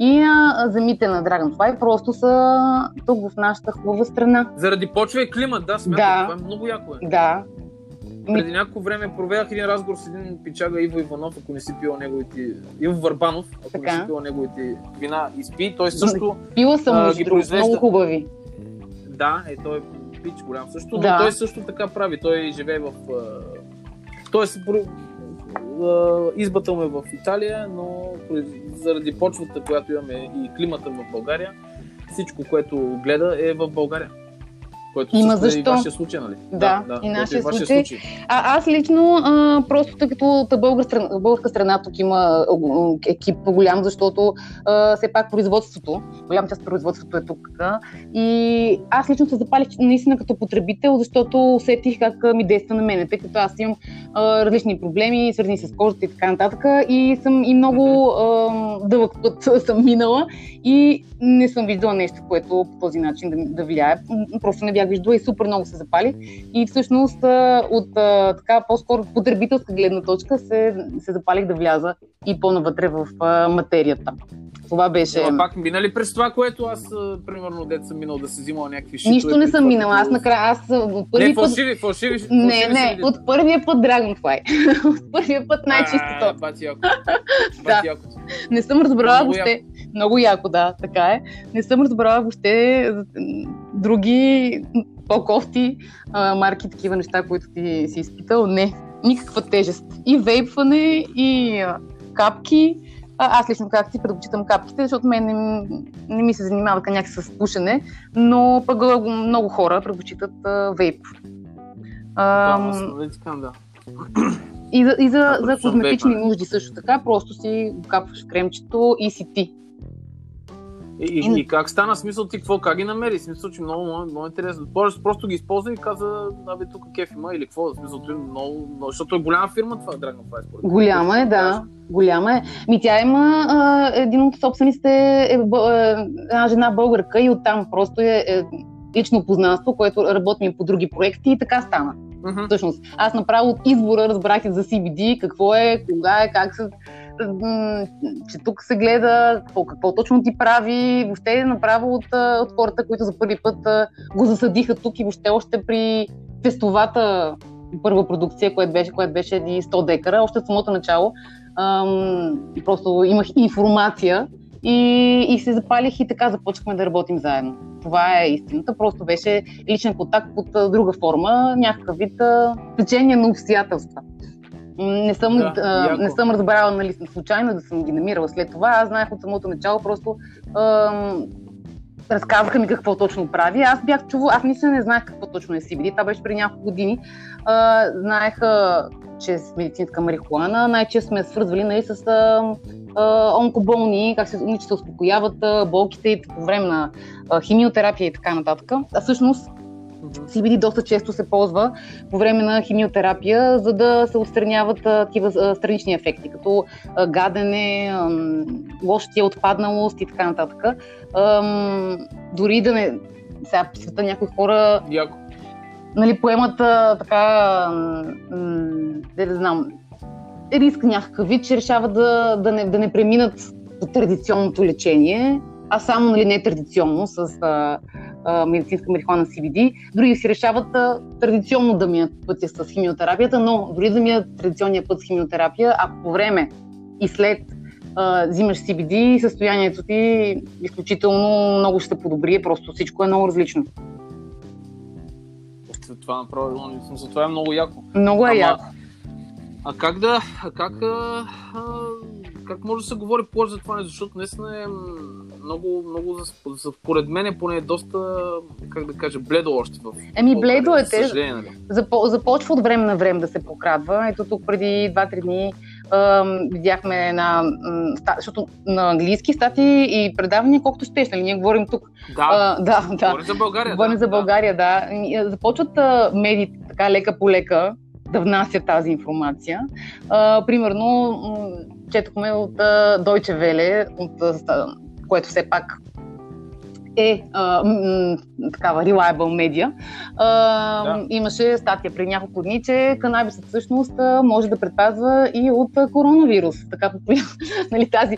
И а, земите на Dragonfly просто са тук в нашата хубава страна. Заради почва и климат, да, смятам, Да. това е много яко е. Да. Преди някакво време проведах един разговор с един пичага Иво Иванов, ако не си пил неговите... Иво Върбанов, ако Така. не си пил неговите вина и спи. Той също, Пила съм, А, ги произвежда. много хубави. да, е, той е пич голям също, но Да. той също така прави. Той живее в... про- а, избата му е в Италия, но заради почвата, която имаме и климата в България, всичко, което гледа е в България. Което Има е и защо. вашия случай, нали? Да, и което нашия е вашия случай. А, аз лично, а, просто тъй като българска страна, българска страна тук има екип голям, защото а, все пак производството, голям част от производството е тук. а, И аз лично се запалих наистина като потребител, защото усетих как ми действа на мене, тъй като аз имам а, различни проблеми, свързани с кожата и така нататък. И съм и много а, дълъг път [LAUGHS] съм минала и не съм виждала нещо, което по този начин да, да влияе. Просто не бях виждала и супер много се запалих. И всъщност от така по-скоро потребителска гледна точка се, се запалих да вляза и по-навътре в материята. Това беше... Ама пак минали през това, което аз, примерно, дет съм минал да се взимал някакви шитове. Нищо не съм минала. Аз накрая, аз от Не, първи път... фалшиви, фалшиви, фалшиви Не, са не, от първия път Dragonfly. [LAUGHS] от първия път най-чистото. Бати яко. [LAUGHS] Да. Не съм разбрала въобще. Много яко, да, така е. Не съм разбрала въобще други по-кофти а, марки, такива неща, които ти си изпитал. Не. никаква тежест. И вейпване, и капки. А, аз лично, както си, предпочитам капките, защото мен не, не ми се занимава някак с пушене, но пък много хора предпочитат а, вейп. А, да, да. И за, и за, за козметични вейпа, нужди също така, просто си капваш кремчето и си ти. И, и, и как стана смисъл ти какво, как ги намери? Смисъл, че много, много, много интересно. Просто, просто ги използва и каза, абе тук кеф има или какво? Смисъл, той много, много, защото е голяма фирма това, Dragonfly според Голяма е, да. Голяма е. Ми тя има а, един от собствениците е, е, една жена българка и оттам просто е, е лично познанство, което работим по други проекти и така стана. Uh-huh. Всъщност, аз направо от избора разбрах за CBD, какво е, кога е, как се че тук се гледа какво, какво точно ти прави, въобще е направо от, от хората, които за първи път го засадиха тук и въобще още при тестовата първа продукция, която беше, която беше 100 декара, още от самото начало ам, просто имах информация и, и се запалих и така започнахме да работим заедно. Това е истината. Просто беше личен контакт под друга форма, някакъв вид течение на обстоятелства. Не съм, да, а, не съм разбрала, нали, случайно да съм ги намирала след това. Аз знаех от самото начало, просто ам, разказаха ми какво точно прави. Аз бях чувала, аз наистина не знаех какво точно е CBD. Това беше при няколко години. А, знаех, а, че е с медицинска марихуана. Най-често сме свързвали нали, с а, а, онкоболни, как се, че се успокояват а, болките по време на а, химиотерапия и така нататък. А всъщност CBD доста често се ползва по време на химиотерапия, за да се отстраняват такива странични ефекти, като гадене, тия отпадналост и така нататък. Дори да не... Сега света някои хора Яко. Нали, поемат така, не да знам, риск някакъв вид, че решават да, да, не, да не преминат по традиционното лечение, а само нали, не традиционно с а, а, медицинска марихуана CBD. Други си решават а, традиционно да минат пътя с химиотерапията, но дори да минат традиционния път с химиотерапия, ако по време и след а, взимаш CBD, състоянието ти изключително много ще се подобри, просто всичко е много различно. Това направо, за това е много яко. Много е Ама, яко. А как да, а как, а, как може да се говори повече за това, защото наистина е много, много за, според мен е поне доста, как да кажа, бледо още в Еми, бледо е те. Нали? Започва от време на време да се прокрадва. Ето тук преди 2-3 дни Uh, видяхме на, защото на английски стати и предавания, колкото щеш, нали? Ние говорим тук. Да, uh, да, да. Говорим за България. Говорим да, за България, да. да. Започват медиите така лека по лека да внасят тази информация. Uh, примерно, четохме от uh, Deutsche Welle, от uh, което все пак е а, м- такава reliable медиа. А, да. Имаше статия при няколко дни, че канабисът всъщност може да предпазва и от коронавирус. Така [LAUGHS] нали, тази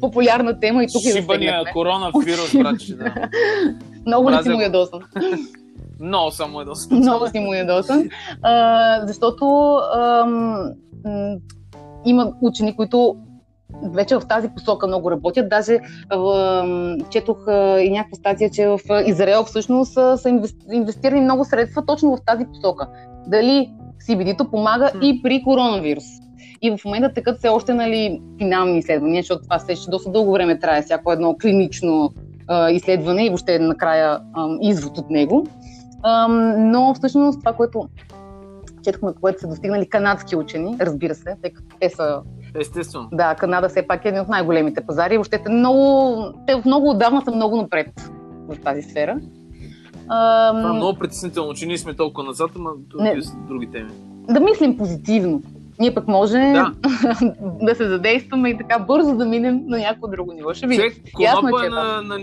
популярна тема и тук е Шибания коронавирус, братче, да. [LAUGHS] Много ли си му ядосан? [LAUGHS] Много съм му ядосан. [LAUGHS] Много си му ядосан. А, защото ам, има учени, които вече в тази посока много работят. Даже четох и някаква статия, че в Израел всъщност са инвестирани много средства точно в тази посока. Дали CBD-то помага и при коронавирус. И в момента текат все още нали, финални изследвания, защото това се ще доста дълго време трае всяко едно клинично а, изследване и въобще накрая а, извод от него. Но всъщност това, което четохме, което са достигнали канадски учени, разбира се, тъй като те са Естествено. Да, Канада все пак е един от най-големите пазари. Въобще те много, те много отдавна са много напред в тази сфера. Ам... Това е много притеснително, че ние сме толкова назад, ама не... са други теми. Да мислим позитивно. Ние пък може да. [LAUGHS] да се задействаме и така бързо да минем на някакво друго ниво. Ще видим. Конопа е, е на, на,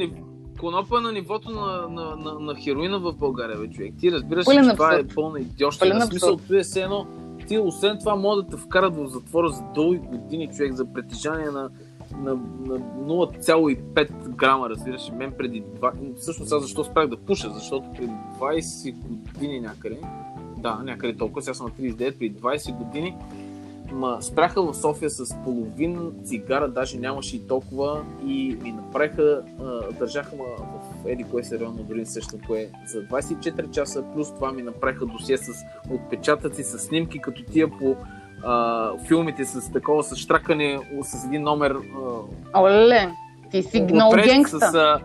Конопа е на нивото на, на, на, на хероина в България, бе, човек. Ти разбираш, че това е пълна идиощина. В смисъл, това е все едно ти освен това могат да те вкарат в затвора за дълги години човек за притежание на, на, на 0,5 грама, разбираш. Мен преди 2... Всъщност аз защо спрях да пуша? Защото преди 20 години някъде, да, някъде толкова, сега съм на 39, преди 20 години, Ма спряха в София с половин цигара, даже нямаше и толкова и ми направиха, а, държаха ма в еди кое се районно, дори не сещам кое, за 24 часа, плюс това ми направиха досие с отпечатъци, с снимки, като тия по а, филмите с такова, с штракане, с един номер. А, Оле, ти си много генгста. С, а,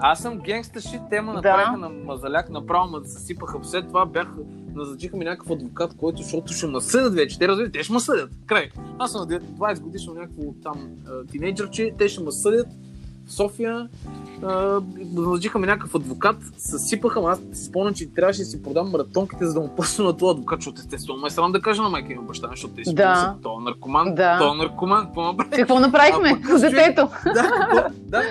аз съм генгста шит, тема направиха на мазаляк, направо ме да. След това бях назначиха ми някакъв адвокат, който, защото ще ме съдят вече. Те разбират, те ще ме съдят. Край. Аз съм 20 годишно някакво там тинейджърче, те ще ме съдят София. Назначиха ми някакъв адвокат, съсипаха, аз си спомням, че трябваше да си продам маратонките, за да му пъсна на този адвокат, защото естествено ме е срам да кажа на майка и на баща, защото те си да. то е наркоман, да. то е наркоман, какво направи? Какво направихме? Детето. Да, да,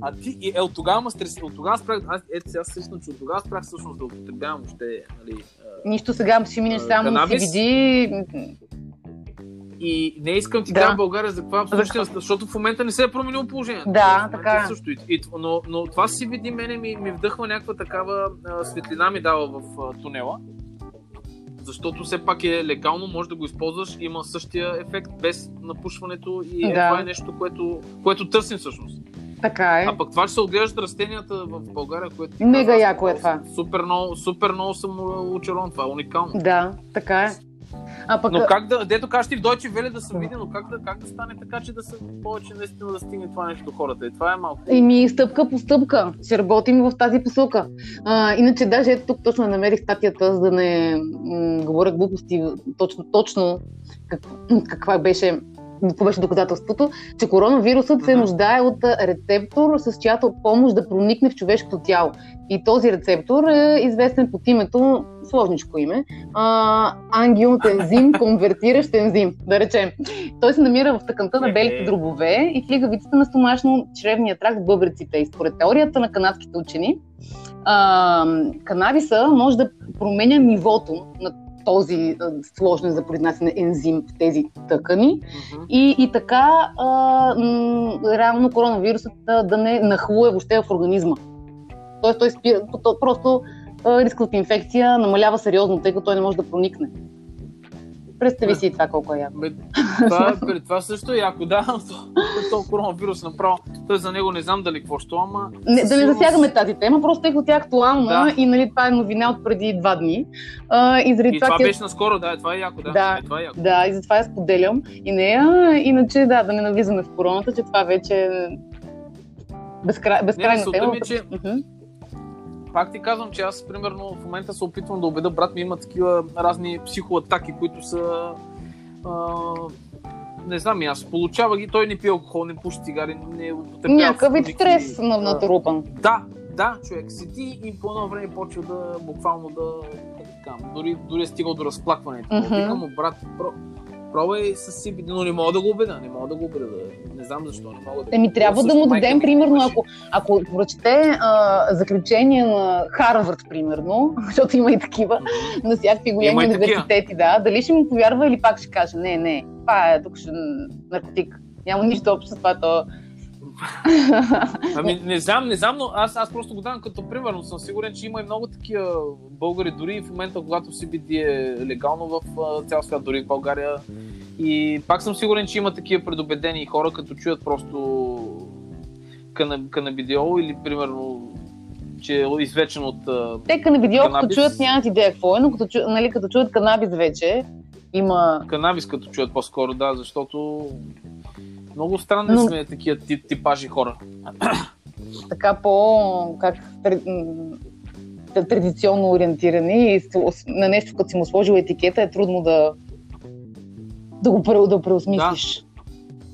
а ти, е, от тогава ме стрес, от тогава спрях, аз, ето сега сещам, че от тогава спрях всъщност да употребявам въобще, нали, Нищо сега ще минеш само. CBD. И не искам ти да. кажа България за каква абсолютно, защото в момента не се е променило положението. Да, така е. Също. И, и, но, но това си види мене ми, ми вдъхва някаква такава а, светлина ми дава в а, тунела. Защото все пак е легално, може да го използваш, има същия ефект без напушването и е, да. това е нещо, което, което търсим всъщност. Така е. А пък това, че се отглеждат растенията в България, което. Мега яко е това. Супер много, супер много съм очарован. Това е уникално. Да, така е. А пък... Но как да, дето кажеш ти в Дойче Веле да се види, но как да, как да стане така, че да се повече наистина да стигне това нещо до хората? И това е малко. И ми стъпка по стъпка. Ще работим в тази посока. А, иначе даже ето тук точно намерих статията, за да не м- говоря глупости точно, точно как, каква беше какво беше доказателството, че коронавирусът се нуждае от рецептор, с чиято помощ да проникне в човешкото тяло. И този рецептор е известен под името, сложничко име, ангиотензим, [LAUGHS] конвертиращ ензим, да речем. Той се намира в тъканта на белите дробове и в лигавицата на стомашно-чревния тракт в бъбреците. И според теорията на канадските учени, а, канабиса може да променя нивото на този а, сложен за произнасяне ензим в тези тъкани uh-huh. и, и така а, м- реално коронавирусът да, да не нахлуе въобще в организма. Тоест той спира, то, просто рискът от инфекция намалява сериозно, тъй като той не може да проникне. Представи си това колко е яко. Бе, това, това също е яко, да. То, коронавирус направо. Той за него не знам дали какво ще, ама... Не, да не засягаме тази тема, просто тъй като тя е актуална да. и нали, това е новина от преди два дни. А, и, заради и това, това беше наскоро, да, това е яко, да. Да, е, това е яко. да и затова я споделям. И нея, иначе да, да не навлизаме в короната, че това вече е безкрай, безкрайна не, тема. Ми, че... Uh-huh пак ти казвам, че аз, примерно, в момента се опитвам да убеда брат ми, има такива разни психоатаки, които са... А, не знам аз. Получава ги, той не пие алкохол, не пуши цигари, не употребява... Някакъв вид стрес на натрупан. Да, да, човек седи и по едно време почва да буквално да... Така, дори, дори е стигал до разплакването. Mm-hmm. Викам му, брат, про, пробвай с CBD, но не мога да го убеда, не мога да го убеда. Не знам защо не мога да Еми, трябва да му дадем, примерно, ако, ако прочете а, заключение на Харвард, примерно, [LAUGHS] защото има и такива, mm-hmm. на всякакви големи университети, да, дали ще му повярва или пак ще каже, не, не, това е тук ще наркотик. Няма нищо общо с това, то [LAUGHS] ами не знам, не знам, но аз, аз просто го давам като пример, но съм сигурен, че има и много такива българи, дори в момента, когато CBD е легално в цял свят, дори в България. И пак съм сигурен, че има такива предубедени хора, като чуят просто канабидиол или примерно че е извечен от Те канабидиол, като чуят нямат идея какво е, но като, нали, като чуят канабис вече, има... Канабис като чуят по-скоро, да, защото много странни Но... сме такива тип, типажи хора. [CLEARS THROAT] Така по как традиционно ориентирани и на нещо, като си му сложил етикета, е трудно да, да го да преосмислиш. Да.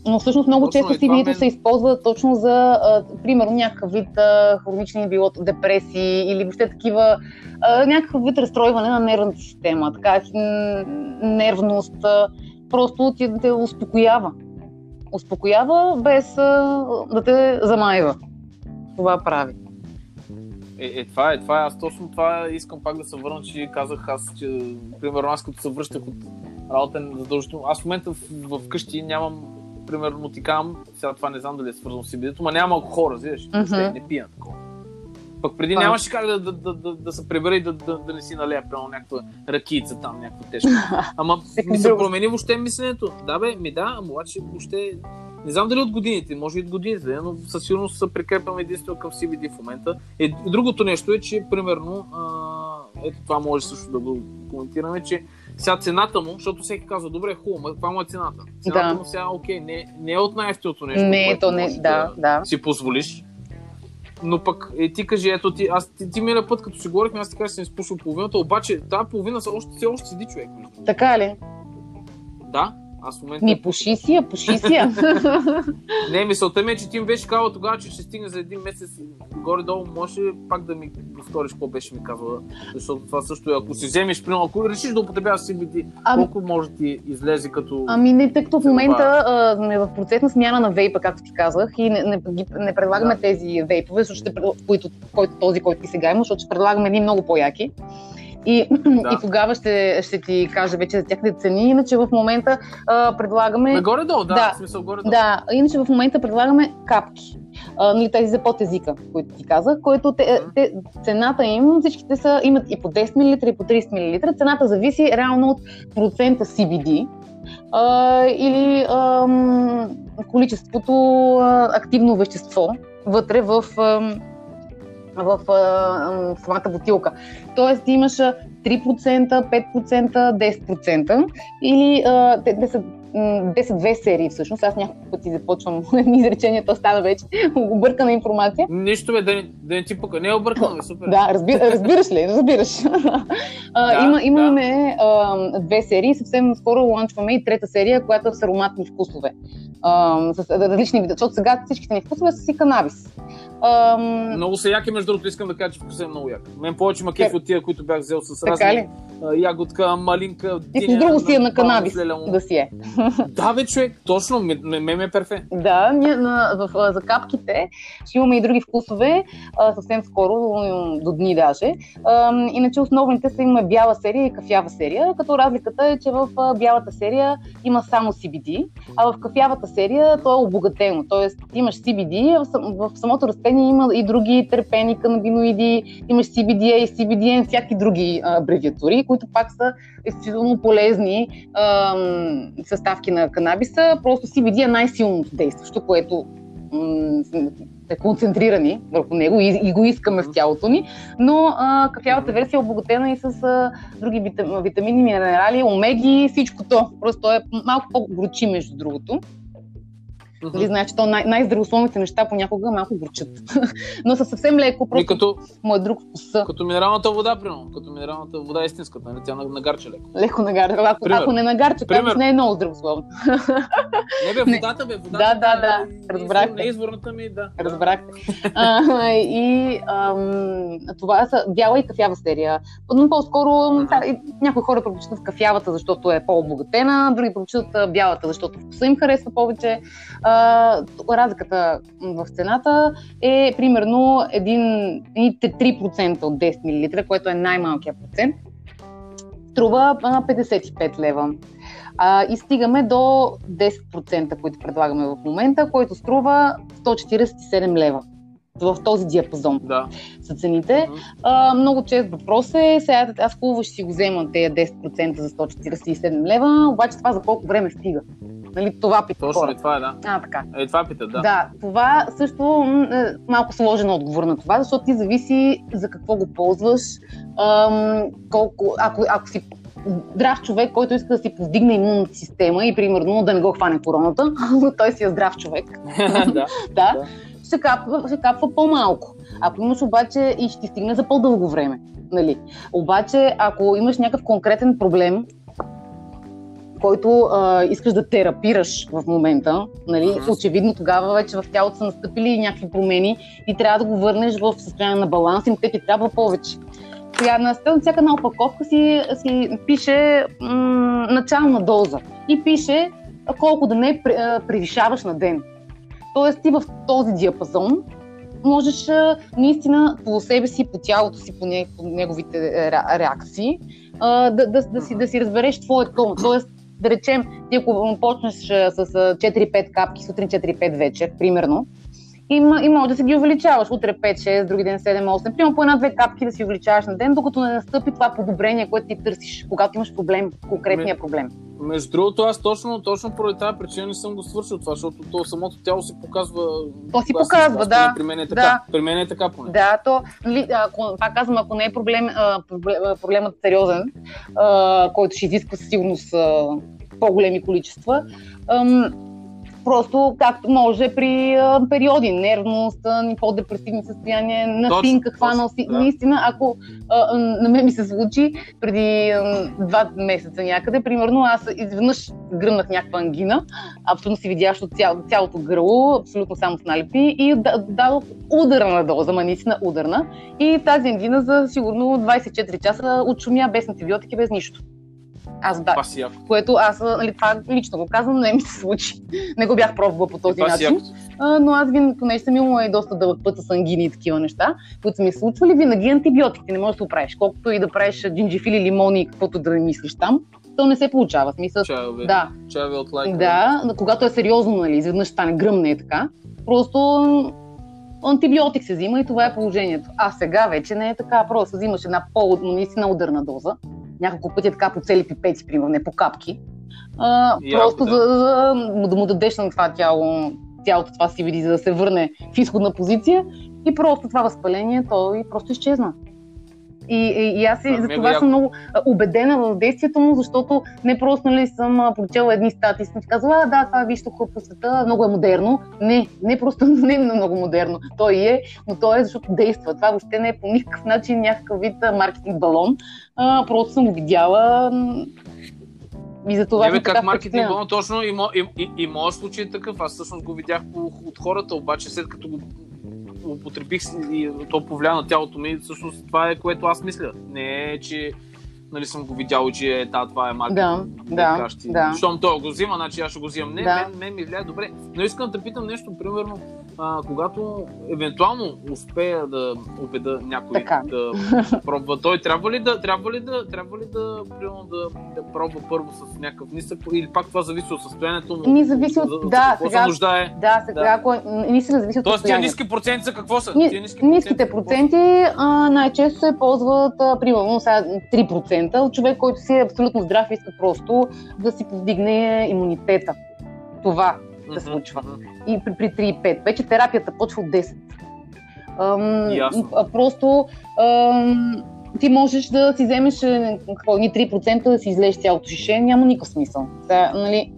Но всъщност много точно често CBD-то мен... се използва точно за, а, примерно, някакъв вид а, хронични било депресии или въобще такива, а, някакъв вид разстройване на нервната система, така, нервност, а, просто ти те успокоява успокоява, без а, да те замайва. Това прави. Е, е, това е, това е. Аз точно това искам пак да се върна, че казах аз, че примерно аз като се връщах от работа задължително. Аз в момента в, в, къщи нямам, примерно ти казвам, сега това не знам дали е свързано с сибидето, но няма малко хора, разбираш? Mm-hmm. Не пия такова. Пък преди А. нямаше как да, да, да, да, да се прибере и да, да, да не си налея прямо някаква ракица там, някаква тежка. [LAUGHS] Ама ми се промени въобще мисленето. Да бе, ми да, ама обаче въобще... Не знам дали от годините, може и от годините, но със сигурност се прикрепям единствено към CBD в момента. Е, и другото нещо е, че примерно, а, ето това може също да го коментираме, че сега цената му, защото всеки казва, добре, хубаво, каква му е цената? Цената Да. му сега, окей, не, не е от най-ефтиното нещо, Не, което то не, да, да. си позволиш. Но пък е, ти кажи, ето ти, аз ти, ти миналия път, като си говорихме, аз ти кажа, че съм изпушил половината, обаче тази половина са още, все още седи човек. Така ли? Да, аз в момента... Ми пуши си я, пуши си я. [LAUGHS] Не, мисълта ми е, че ти ми беше казал тогава, че ще стигне за един месец горе-долу, може пак да ми повториш какво беше ми казала, защото това също е, ако си вземеш, примерно, ако решиш да употребяваш CBD, Ами- колко може ти излезе като... Ами не, тъй като в момента а, сме в процес на смяна на вейпа, както ти казах, и не, не, не предлагаме Да. тези вейпове, защото ще, които, който, този, който ти сега имаш, защото ще предлагаме едни много по-яки. И, Да. [LAUGHS] и тогава ще, ще ти кажа вече за тяхните цени. Иначе в момента а, предлагаме... Ме горе-долу, да, Да. смисъл горе-долу. Да, иначе в момента предлагаме капки. А, нали, тези за под езика, които ти казах, които те, Мгм. те, цената им, всичките са, имат и по 10 мл, и по 30 мл. Цената зависи реално от процента CBD а, или ам, количеството а, активно вещество вътре в, ам, в а, ам, самата бутилка. Тоест имаш а, 3%, 5%, 10% или а, те, те са м, 10-2 серии всъщност. Аз няколко пъти започвам [LAUGHS] изречение, то стана вече [LAUGHS] объркана информация. Нищо бе, да, не- да не ти пука. Не е объркано, бе, супер. Да, разби, [LAUGHS] разбираш ли? Разбираш. а, Да, има, имаме да. а, две серии. Съвсем скоро ланчваме и трета серия, която е с ароматни вкусове. А, с различни вида. Защото сега всичките ни вкусове са си канабис. А, Много са яки, между другото, искам да кажа, че вкусът е много як. Мен повече ма кеф от тия, които бях взел с разни ягодка, малинка, диня, друго си е на канабис да си е. Да, бе, човек, точно, ме, ме, ме, е перфе. Да, ние на, в, а, за капките ще имаме и други вкусове, а, съвсем скоро, до дни даже. А, иначе основните са има бяла серия и кафява серия, като разликата е, че в бялата серия има само CBD, а в кафявата серия то е обогатено. Тоест имаш CBD, в, в самото растение има и други терпени, канабиноиди, имаш CBDA и CBDN, всякакви други абревиатури, които пак са изключително полезни ам, съставки на канабиса. Просто CBD е най-силното действащо, което м, е концентрирани върху него и, и го искаме в тялото ни, но а, кафявата версия е обогатена и с а, други витам, витамини, минерали, омеги, всичко то. Просто е малко по-горчи, между другото. Нали, знаеш, че то най- най-здравословните неща понякога малко горчат. [LAUGHS] но са съвсем леко, И просто като, му е друг вкус. като минералната вода, примерно. Като минералната вода е истинската, нали? Тя нагарча леко. Леко нагарча. Ако, Пример. ако не Пример. казваш, не е много здравословно. [LAUGHS] Не бе, водата бе, водата. Да, да, да, разбрахте. Не изворната ми, да. Разбрахте. А, [LAUGHS] и ам, това са бяла и кафява серия. Но по-скоро да, и някои хора предпочитат кафявата, защото е по-обогатена, други предпочитат бялата, защото вкуса им харесва повече. А, разликата в цената е примерно един, едни 3% от 10 мл, което е най-малкият процент. Струва а, 55 лева. А, и стигаме до 10%, които предлагаме в момента, който струва 147 лева в този диапазон Да. са цените. А, много чест въпрос е, сега аз хубаво ще си го взема тези 10% за 147 лева, обаче това за колко време стига? Нали, това пита Точно хора. е това, е, да. А, така. Е, това пита, да. Да, това също е малко сложен отговор на това, защото ти зависи за какво го ползваш, ам, колко, ако, ако си здрав човек, който иска да си повдигне имунната система и примерно да не го хване короната, [LAUGHS] той си е здрав човек. [LAUGHS] [LAUGHS] да, Да. Ще капва, ще капва по-малко. Ако имаш обаче и ще ти стигне за по-дълго време. Нали? Обаче, ако имаш някакъв конкретен проблем, който а, искаш да терапираш в момента, нали, очевидно тогава вече в тялото са настъпили някакви промени и трябва да го върнеш в състояние на баланс и те ти трябва повече. Сега на всяка една опаковка си, си пише м- начална доза и пише колко да не превишаваш на ден. Тоест ти в този диапазон можеш наистина по себе си, по тялото си, по, не, по неговите е, ре- реакции, да, да, да, си, да си разбереш твоето. Тоест, да речем, ти ако почнеш с а, 4-5 капки сутрин, 4-5 вечер, примерно, и, и може да си ги увеличаваш. Утре 5-6, други ден 7-8. Примерно по една-две капки да си увеличаваш на ден, докато не настъпи това подобрение, което ти търсиш, когато имаш проблем, конкретния проблем. Между другото, аз точно, точно поради тази причина не съм го свършил това, защото то самото тяло си показва. То си показва, да. При мен е така. Да. При мен е така поне. Да, то, нали, ако, пак казвам, ако не е проблем, а, проблемът сериозен, а, който ще изисква със сигурност а, по-големи количества, Просто както може при а, периоди, нервност, по-депресивни състояния, насин, каква носи. Да. Наистина, ако а, на мен ми се случи преди а, два месеца някъде, примерно аз изведнъж гръмнах някаква ангина, абсолютно си видящо цяло, цялото гърло, абсолютно само с налепи и дадох ударна доза, ма наистина ударна. И тази ангина за сигурно 24 часа отшумя без антибиотики, без нищо. Аз да. Което аз, нали, това лично го казвам, не ми се случи. Не го бях пробвала по този начин. А, но аз винаги, понеже съм имала и доста дълъг път с ангини и такива неща, които са ми случвали, винаги антибиотики не можеш да се оправиш. Колкото и да правиш джинджифили, лимони и каквото да мислиш там, то не се получава. Смисъл, чаве, да. Чаве от лайка. Да, когато е сериозно, нали, изведнъж стане гръмне и така. Просто антибиотик се взима и това е положението. А сега вече не е така. Просто взимаш една по-наистина ударна доза няколко пъти така по цели пипети, примерно, не по капки. А, просто да. За, за, да му дадеш на това тяло, цялото това си види, за да се върне в изходна позиция и просто това възпаление, то и просто изчезна. И, и, и аз и, за това съм много убедена в действието му, защото не просто нали, съм прочела едни статии, съм казала, да, това е вижте по света, много е модерно. Не, не просто [LAUGHS] не е много модерно. Той е, но той е защото действа. Това въобще не е по никакъв начин някакъв вид маркетинг балон. А, просто съм го видяла и за това. Не, как маркетинг балон, точно и, и, и, и моят случай е такъв. Аз всъщност го видях от хората, обаче след като го употребих и то повлия на тялото ми, всъщност това е което аз мисля. Не е, че нали, съм го видял, че е, да, това е маркетинг. Да, да, да. Щом той го взима, значи аз ще го взимам. Не, да. мен, мен ми влияе добре. Но искам да питам нещо, примерно, а, когато евентуално успея да убеда някой така. да пробва, той трябва ли да, трябва ли да, трябва ли да, примерно, да, да пробва първо с някакъв нисък или пак това зависи от състоянието му? Ми зависи от, за, да, за сега, се нуждае? Да, сега, да. ако наистина зависи от Тоест, тия ниски проценти са какво са? Ни, ниски ниските проценти, проценти а, най-често се ползват, а, примерно, сега 3% от човек, който си е абсолютно здрав и иска просто да си повдигне имунитета. Това се случва. И при, при 3,5. Вече терапията почва от 10. Ам, Ясно. Просто ам, ти можеш да си вземеш е, какво, 3% да си излезеш цялото шише, няма никакъв смисъл. Сега, нали,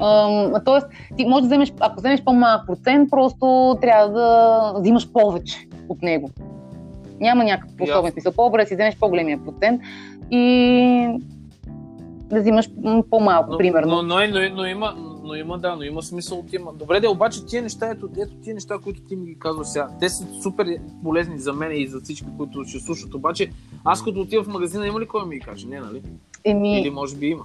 ам, тоест, ти можеш да вземеш, ако вземеш по-малък процент, просто трябва да взимаш повече от него. Няма някакъв особен смисъл. По-добре да си вземеш по-големия процент и да взимаш по-малко, но, примерно. Но, но, но, но, има, но има, да, но има смисъл от има. Добре, да, обаче тия неща, ето, ето тия неща, които ти ми ги казваш сега, те са супер полезни за мен и за всички, които ще слушат. Обаче, аз като отива в магазина, има ли кой ми ги каже? Не, нали? Еми... Или може би има.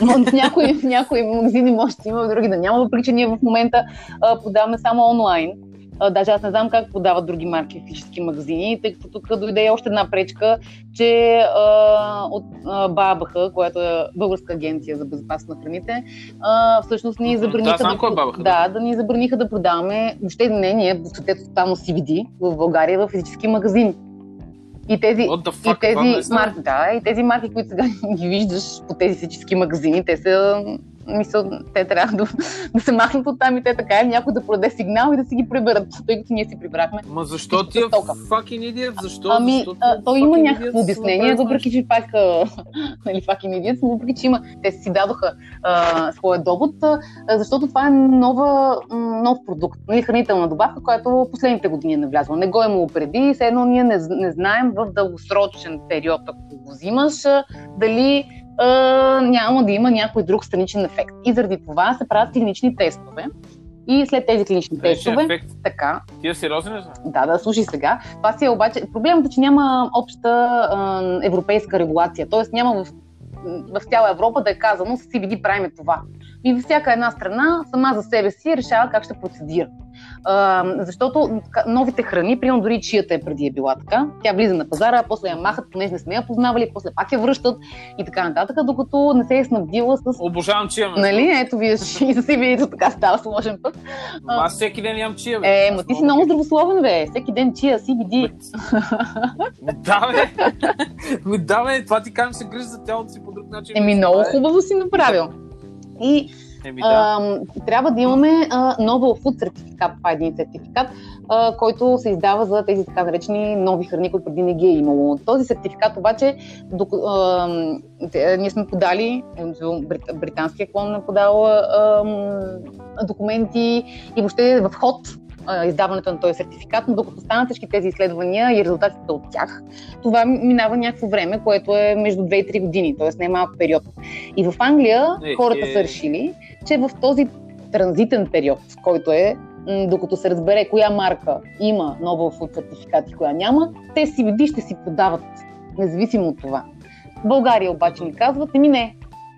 В някои, в някои магазини може да има, в други да няма, въпреки че ние в момента а, подаваме само онлайн. А, даже аз не знам как подават други марки в физически магазини, тъй като тук дойде още една пречка, че а, от а, БАБХ, която е Българска агенция за безопасност на храните, а, всъщност ни забраниха да, да, е да, да ни забраниха да продаваме, въобще не ние, тотално CBD в България в физически магазини. И тези, fuck, и тези марки, да, и тези марки, които сега [LAUGHS] ги виждаш по тези физически магазини, те са мисъл, те трябва да, да се махнат от там и те така, или някой да продаде сигнал и да си ги приберат, тъй като ние си прибрахме. Ма защо ти е fucking idiot? Защо? Ами, а, то има някакво обяснение, въпреки че пак, [LAUGHS] нали, fucking idiot, въпреки че има, те си дадоха а, своя довод, а, защото това е нова, нов продукт, нали, хранителна добавка, която последните години е навлязла. Не го е имало преди, все едно ние не, не знаем в дългосрочен период, ако го взимаш, дали няма да има някой друг страничен ефект. И заради това се правят клинични тестове. И след тези клинични Страничен тестове. Ефект. Така. Ти е сериозен ли? Да, да, слушай сега. Това си е обаче. Проблемът е, че няма обща а, европейска регулация. Тоест няма в, в цяла Европа да е казано, с CBD правиме това. И всяка една страна сама за себе си решава как ще процедира. А, защото новите храни, примерно дори чията е преди е била така, тя влиза на пазара, после я махат, понеже не сме я познавали, после пак я връщат и така нататък, докато не се е снабдила с... Обожавам чия. Нали, ето вие [LAUGHS] и за си видите, така става сложен път. Аз всеки ден ям чия, бе. Е, ма ти си много здравословен, бе. Всеки ден чия, си види. Да, бе. [LAUGHS] да, бе, това ти казвам, се грижи за тялото си по друг начин. Еми, много хубаво си направил. И Еми, да. а, трябва да имаме а, нова фуд сертификат. Това е един сертификат, а, който се издава за тези така наречени нови храни, които преди не ги е имало. Този сертификат обаче, док, а, ние сме подали, британския клон е подал а, документи и въобще е в ход издаването на този сертификат, но докато станат всички тези изследвания и резултатите от тях, това минава някакво време, което е между 2 и 3 години, т.е. не е малък период. И в Англия е, хората е... са решили, че в този транзитен период, който е докато се разбере коя марка има нова фуд сертификат и коя няма, те CBD ще си подават, независимо от това. В България обаче ни казват, еми не,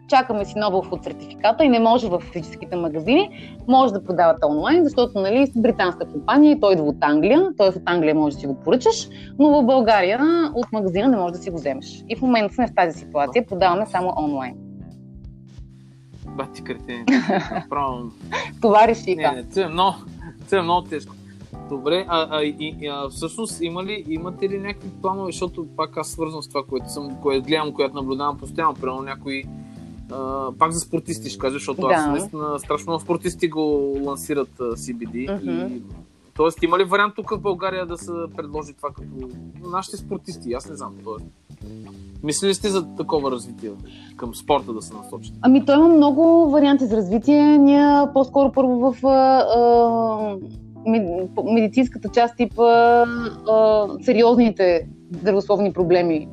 чакаме си нова фуд сертификата и не може в физическите магазини, може да продавате онлайн, защото нали, с британска компания и той идва от Англия, т.е. от Англия може да си го поръчаш, но в България от магазина не може да си го вземеш. И в момента сме в тази ситуация, продаваме само онлайн. Бати кретени. [LAUGHS] Направо. Това решиха. Не, не, това е много, това е много тежко. Добре, а, а, и, а всъщност има ли, имате ли някакви планове, защото пак аз свързвам с това, което съм, което гледам, което наблюдавам постоянно, примерно някои Uh, пак за спортисти ще кажа, защото да. аз наистина страшно много спортисти го лансират uh, CBD. Uh-huh. И, тоест, има ли вариант тук в България да се предложи това като нашите спортисти? Аз не знам. Тоест. Мисли ли сте за такова развитие към спорта да се насочите? Ами той има много варианти за развитие. Ние по-скоро първо в а, медицинската част типа а, сериозните здравословни проблеми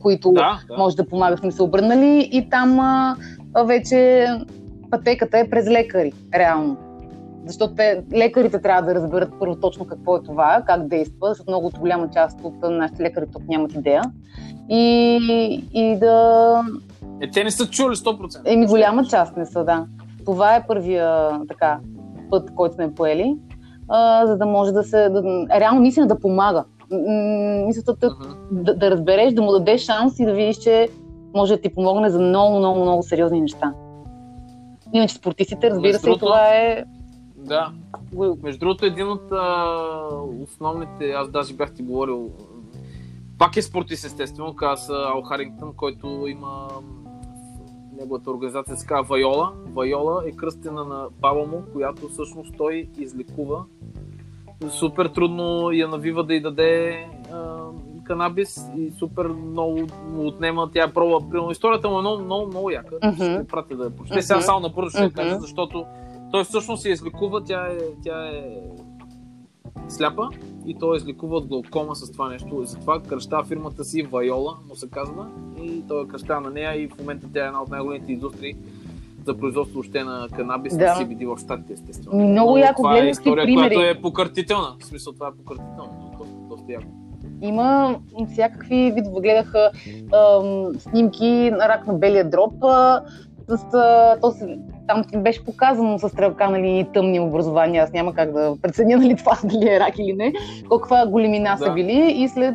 които да, да. може да помагат, сме се обърнали и там а, вече пътеката е през лекари, реално. Защото те, лекарите трябва да разберат първо точно какво е това, как действа, защото много от голяма част от нашите лекари тук нямат идея. И, и да... Е, те не са чули 100%. Еми, голяма част не са, да. Това е първия така, път, който сме поели, а, за да може да се... Да, реално наистина да помага мисълта uh-huh. да, да разбереш, да му дадеш шанс и да видиш, че може да ти помогне за много, много, много сериозни неща. Иначе спортистите, разбира се, това е... Да. Между другото, един от а, основните, аз даже бях ти говорил, пак е спортист, естествено, каза Ал Харингтън, който има неговата организация се казва Вайола. Вайола е кръстена на баба му, която всъщност той излекува супер трудно я навива да й даде а, канабис и супер много му отнема. Тя е проба. Примерно, историята му е много, много, много яка. Mm-hmm. Ще пратя да я прочете. Mm-hmm. Сега само напърво ще mm-hmm. кажа, защото той всъщност се излекува, тя е, тя е сляпа и той излекува от глаукома с това нещо. Затова кръща фирмата си Вайола, му се казва, и той е кръща на нея и в момента тя е една от най-големите индустрии за производство още на канабис да. на CBD в щатите, естествено. Много яко това е история, примери. която е покъртителна. В смисъл, това е покъртително. Доста, доста яко. Има всякакви видове. Гледаха снимки на рак на белия дроб. с, то се, там беше показано с стрелка нали, тъмни образования. Аз няма как да преценя нали, това [LAUGHS] дали е рак или не. Колква големина да. са били. И след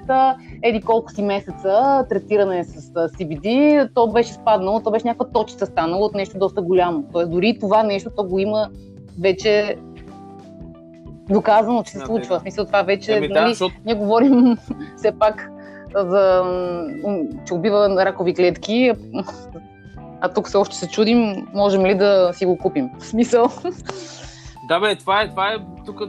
еди колко си месеца третиране с CBD, то беше спаднало, то беше някаква точица станало от нещо доста голямо. Тоест дори това нещо, то го има вече доказано, че се случва. В смисъл това вече, Еми, нали, да, защото... ние говорим [LAUGHS] все пак за, че убива ракови клетки, а тук все още се чудим, можем ли да си го купим. В смисъл. Да, бе, това е, това е тук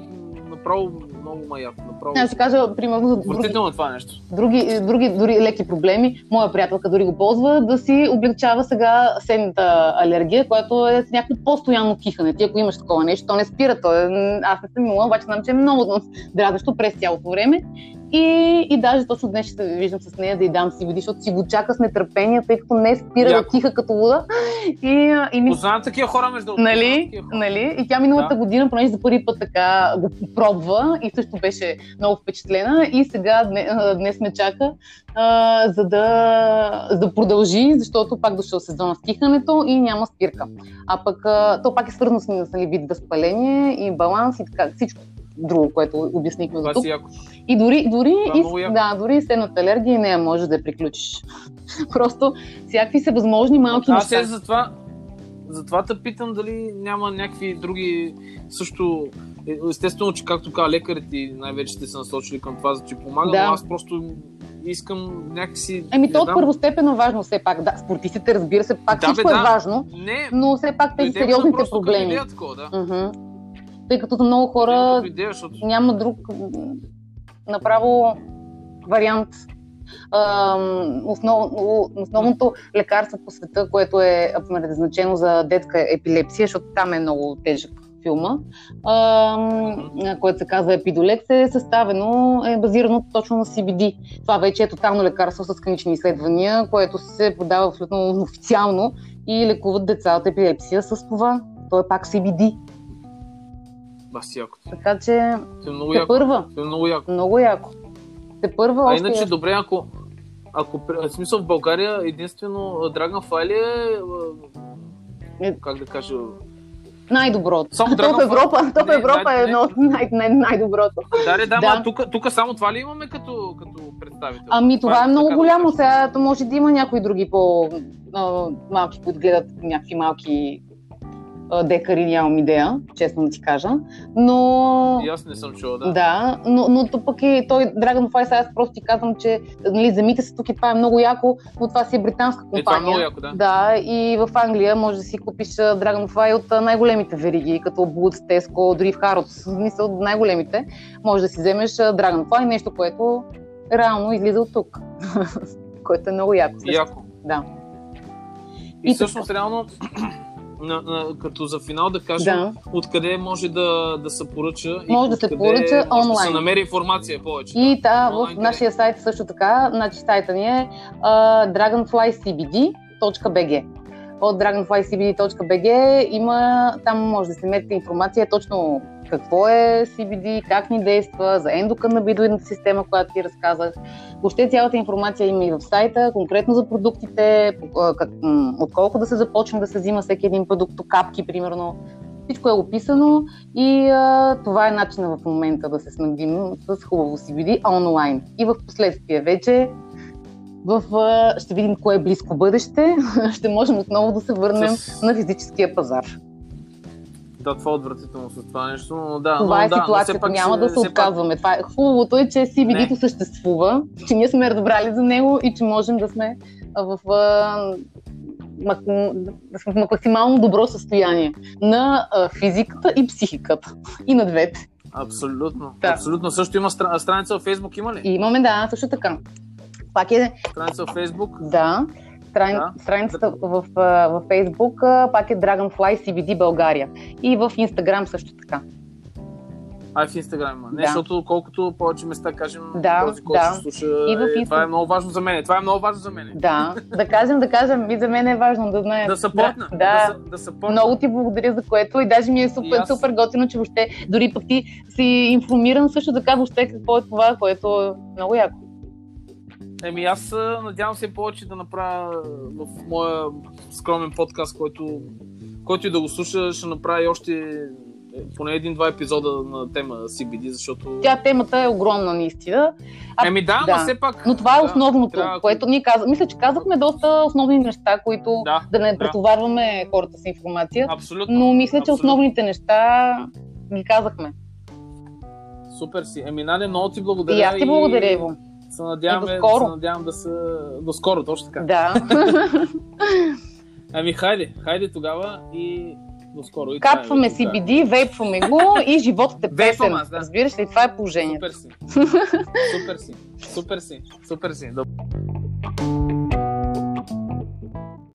направо много маят. Направо... Аз ще кажа, примерно, за други, това нещо. Други, други, дори леки проблеми. Моя приятелка дори го ползва да си облегчава сега седната алергия, която е с някакво постоянно кихане. Ти ако имаш такова нещо, то не спира. То е... Аз не съм имала, обаче знам, че е много дразнещо през цялото време. И, и даже точно днес ще виждам с нея да й дам CBD, защото си го чака с нетърпение, тъй като не спира Яко. да тиха като луда. И, и ми Познавам такива хора между. Нали? Хора. нали? И тя миналата Да. година, понеже за първи път така го пробва и също беше много впечатлена. И сега дне- а, днес ме чака, а, за, да, за да продължи, защото пак дошъл сезона с тихането и няма спирка. А пък а, то пак е свързано с нали, вид възпаление и баланс и така, всичко друго, което обяснихме за тук. И дори, дори, е и, да, дори и следната алергия и нея можеш да я приключиш. [LAUGHS] Просто всякакви са възможни малки Аз неща. е затова, затова те питам дали няма някакви други също. е, Естествено, че както каза лекарите най-вече сте се насочили към това, за че помага, Да. но аз просто искам някакси... Еми, то от знам, първостепенно важно все пак. Да, спортистите, разбира се, пак Да, всичко бе, е да. важно, Не, но все пак тези сериозните проблеми. Такова, да. Мгм. Тъй като за много Хора... Идея, защото... няма друг направо вариант. Основ, основното лекарство по света, което е предназначено за детска епилепсия, защото там е много тежък филма, което се казва Епидолекс, е съставено, е базирано точно на CBD. Това вече е тотално лекарство с клинични изследвания, което се продава абсолютно официално и лекуват деца от епилепсия с това. То е пак CBD. Баси яко. Така че Това е много яко. първа. Това е много яко. Много яко. Те първа А иначе, добре, ако, ако в смисъл в България единствено Dragonfly е, Е. а, как да кажа, Най-доброто. Само Dragonfly? Европа, то в Не, Европа най- е едно от най- най- най-доброто. да, да, да, Да. ма тук, тук само това ли имаме като, като представител? Ами това е много така да голямо. кажа. Сега може да има някои други по-малки, които гледат някакви малки декари, нямам идея, честно да ти кажа. Но... И аз не съм чувал, да. Да, но, но то пък и той Dragonfly, сега аз просто ти казвам, че нали, земите са тук и това е много яко, но това си е британска компания. Е, това е много яко, да. Да, и в Англия може да си купиш Dragonfly от най-големите вериги, като Boots, Tesco, дори в Harrods, смисъл от най-големите. Може да си вземеш Dragonfly, нещо, което реално излиза от тук. [LAUGHS] което е много яко. Също. яко. Да. И, И всъщност, реално, на, на, като за финал да кажем, Да. откъде може да, да се поръча и Може да се поръча може да се онлайн. намери информация повече. И та, в Онлайн къде? нашия сайт също така, значи сайта ни е а, dragonflycbd.bg. От dragonflycbd.bg има, там може да се намерите информация точно какво е CBD, как ни действа, за ендоканабидоидната система, която ти разказах. Въобще цялата информация има и в сайта, конкретно за продуктите, отколко да се започне да се взима всеки един продукт, капки примерно. Всичко е описано и а, това е начинът в момента да се снабдим с хубаво CBD онлайн. И в последствие вече в, ще видим кое е близко бъдеще. [LAUGHS] ще можем отново да се върнем С- на физическия пазар. Да, това е отвратително с това нещо, но да. Това но, е да, ситуацията, няма да се все пак- отказваме. Това е, хубавото е, че CBD-то съществува, че ние сме разбрали за него и че можем да сме в, да сме в максимално добро състояние на физиката и психиката. И на двете. Абсолютно. Да. Абсолютно. Също има стра... страница в Фейсбук, има ли? И имаме, да, също така. Пак е, Страница в Фейсбук. да, страни... Да. страницата в, в а, пак е Dragonfly CBD България. И в Instagram също така. А в Инстаграм има. Не, Да. защото колкото повече места кажем, Да, този, който да. слуша, И в е, Инста- това е много важно за мен. Това е много важно за мен. Да, да кажем, да кажем, и за мен е важно да знаем. Да съпортна. Да, да. да, да съпортна. Много ти благодаря за което и даже ми е супер, аз. супер готино, че въобще дори пък ти си информиран също така въобще какво е това, което е много яко. Еми аз надявам се повече да направя в моя скромен подкаст, който, който и да го слуша, ще направя и още е, поне един-два епизода на тема CBD, защото... Тя темата е огромна наистина. А, Еми да, да. но все пак... Но това е да, основното, трябва- което ние казваме. Мисля, че казахме доста основни неща, които Да, да не да. претоварваме хората с информация. Абсолютно. Но мисля, че абсолютно. основните неща ги казахме. Супер си. Еми, Наде, много ти благодаря. И аз ти благодаря, Иво. Се надяваме, И до скоро. се надявам да се... До скоро, точно така. Да. [LAUGHS] Ами, хайде, хайде тогава и до скоро. И е, Капваме да. CBD, вейпваме го и животът е песен. аз, да. Разбираш ли? Това е положението. Супер си. Супер си. Супер си. Супер си. Добре.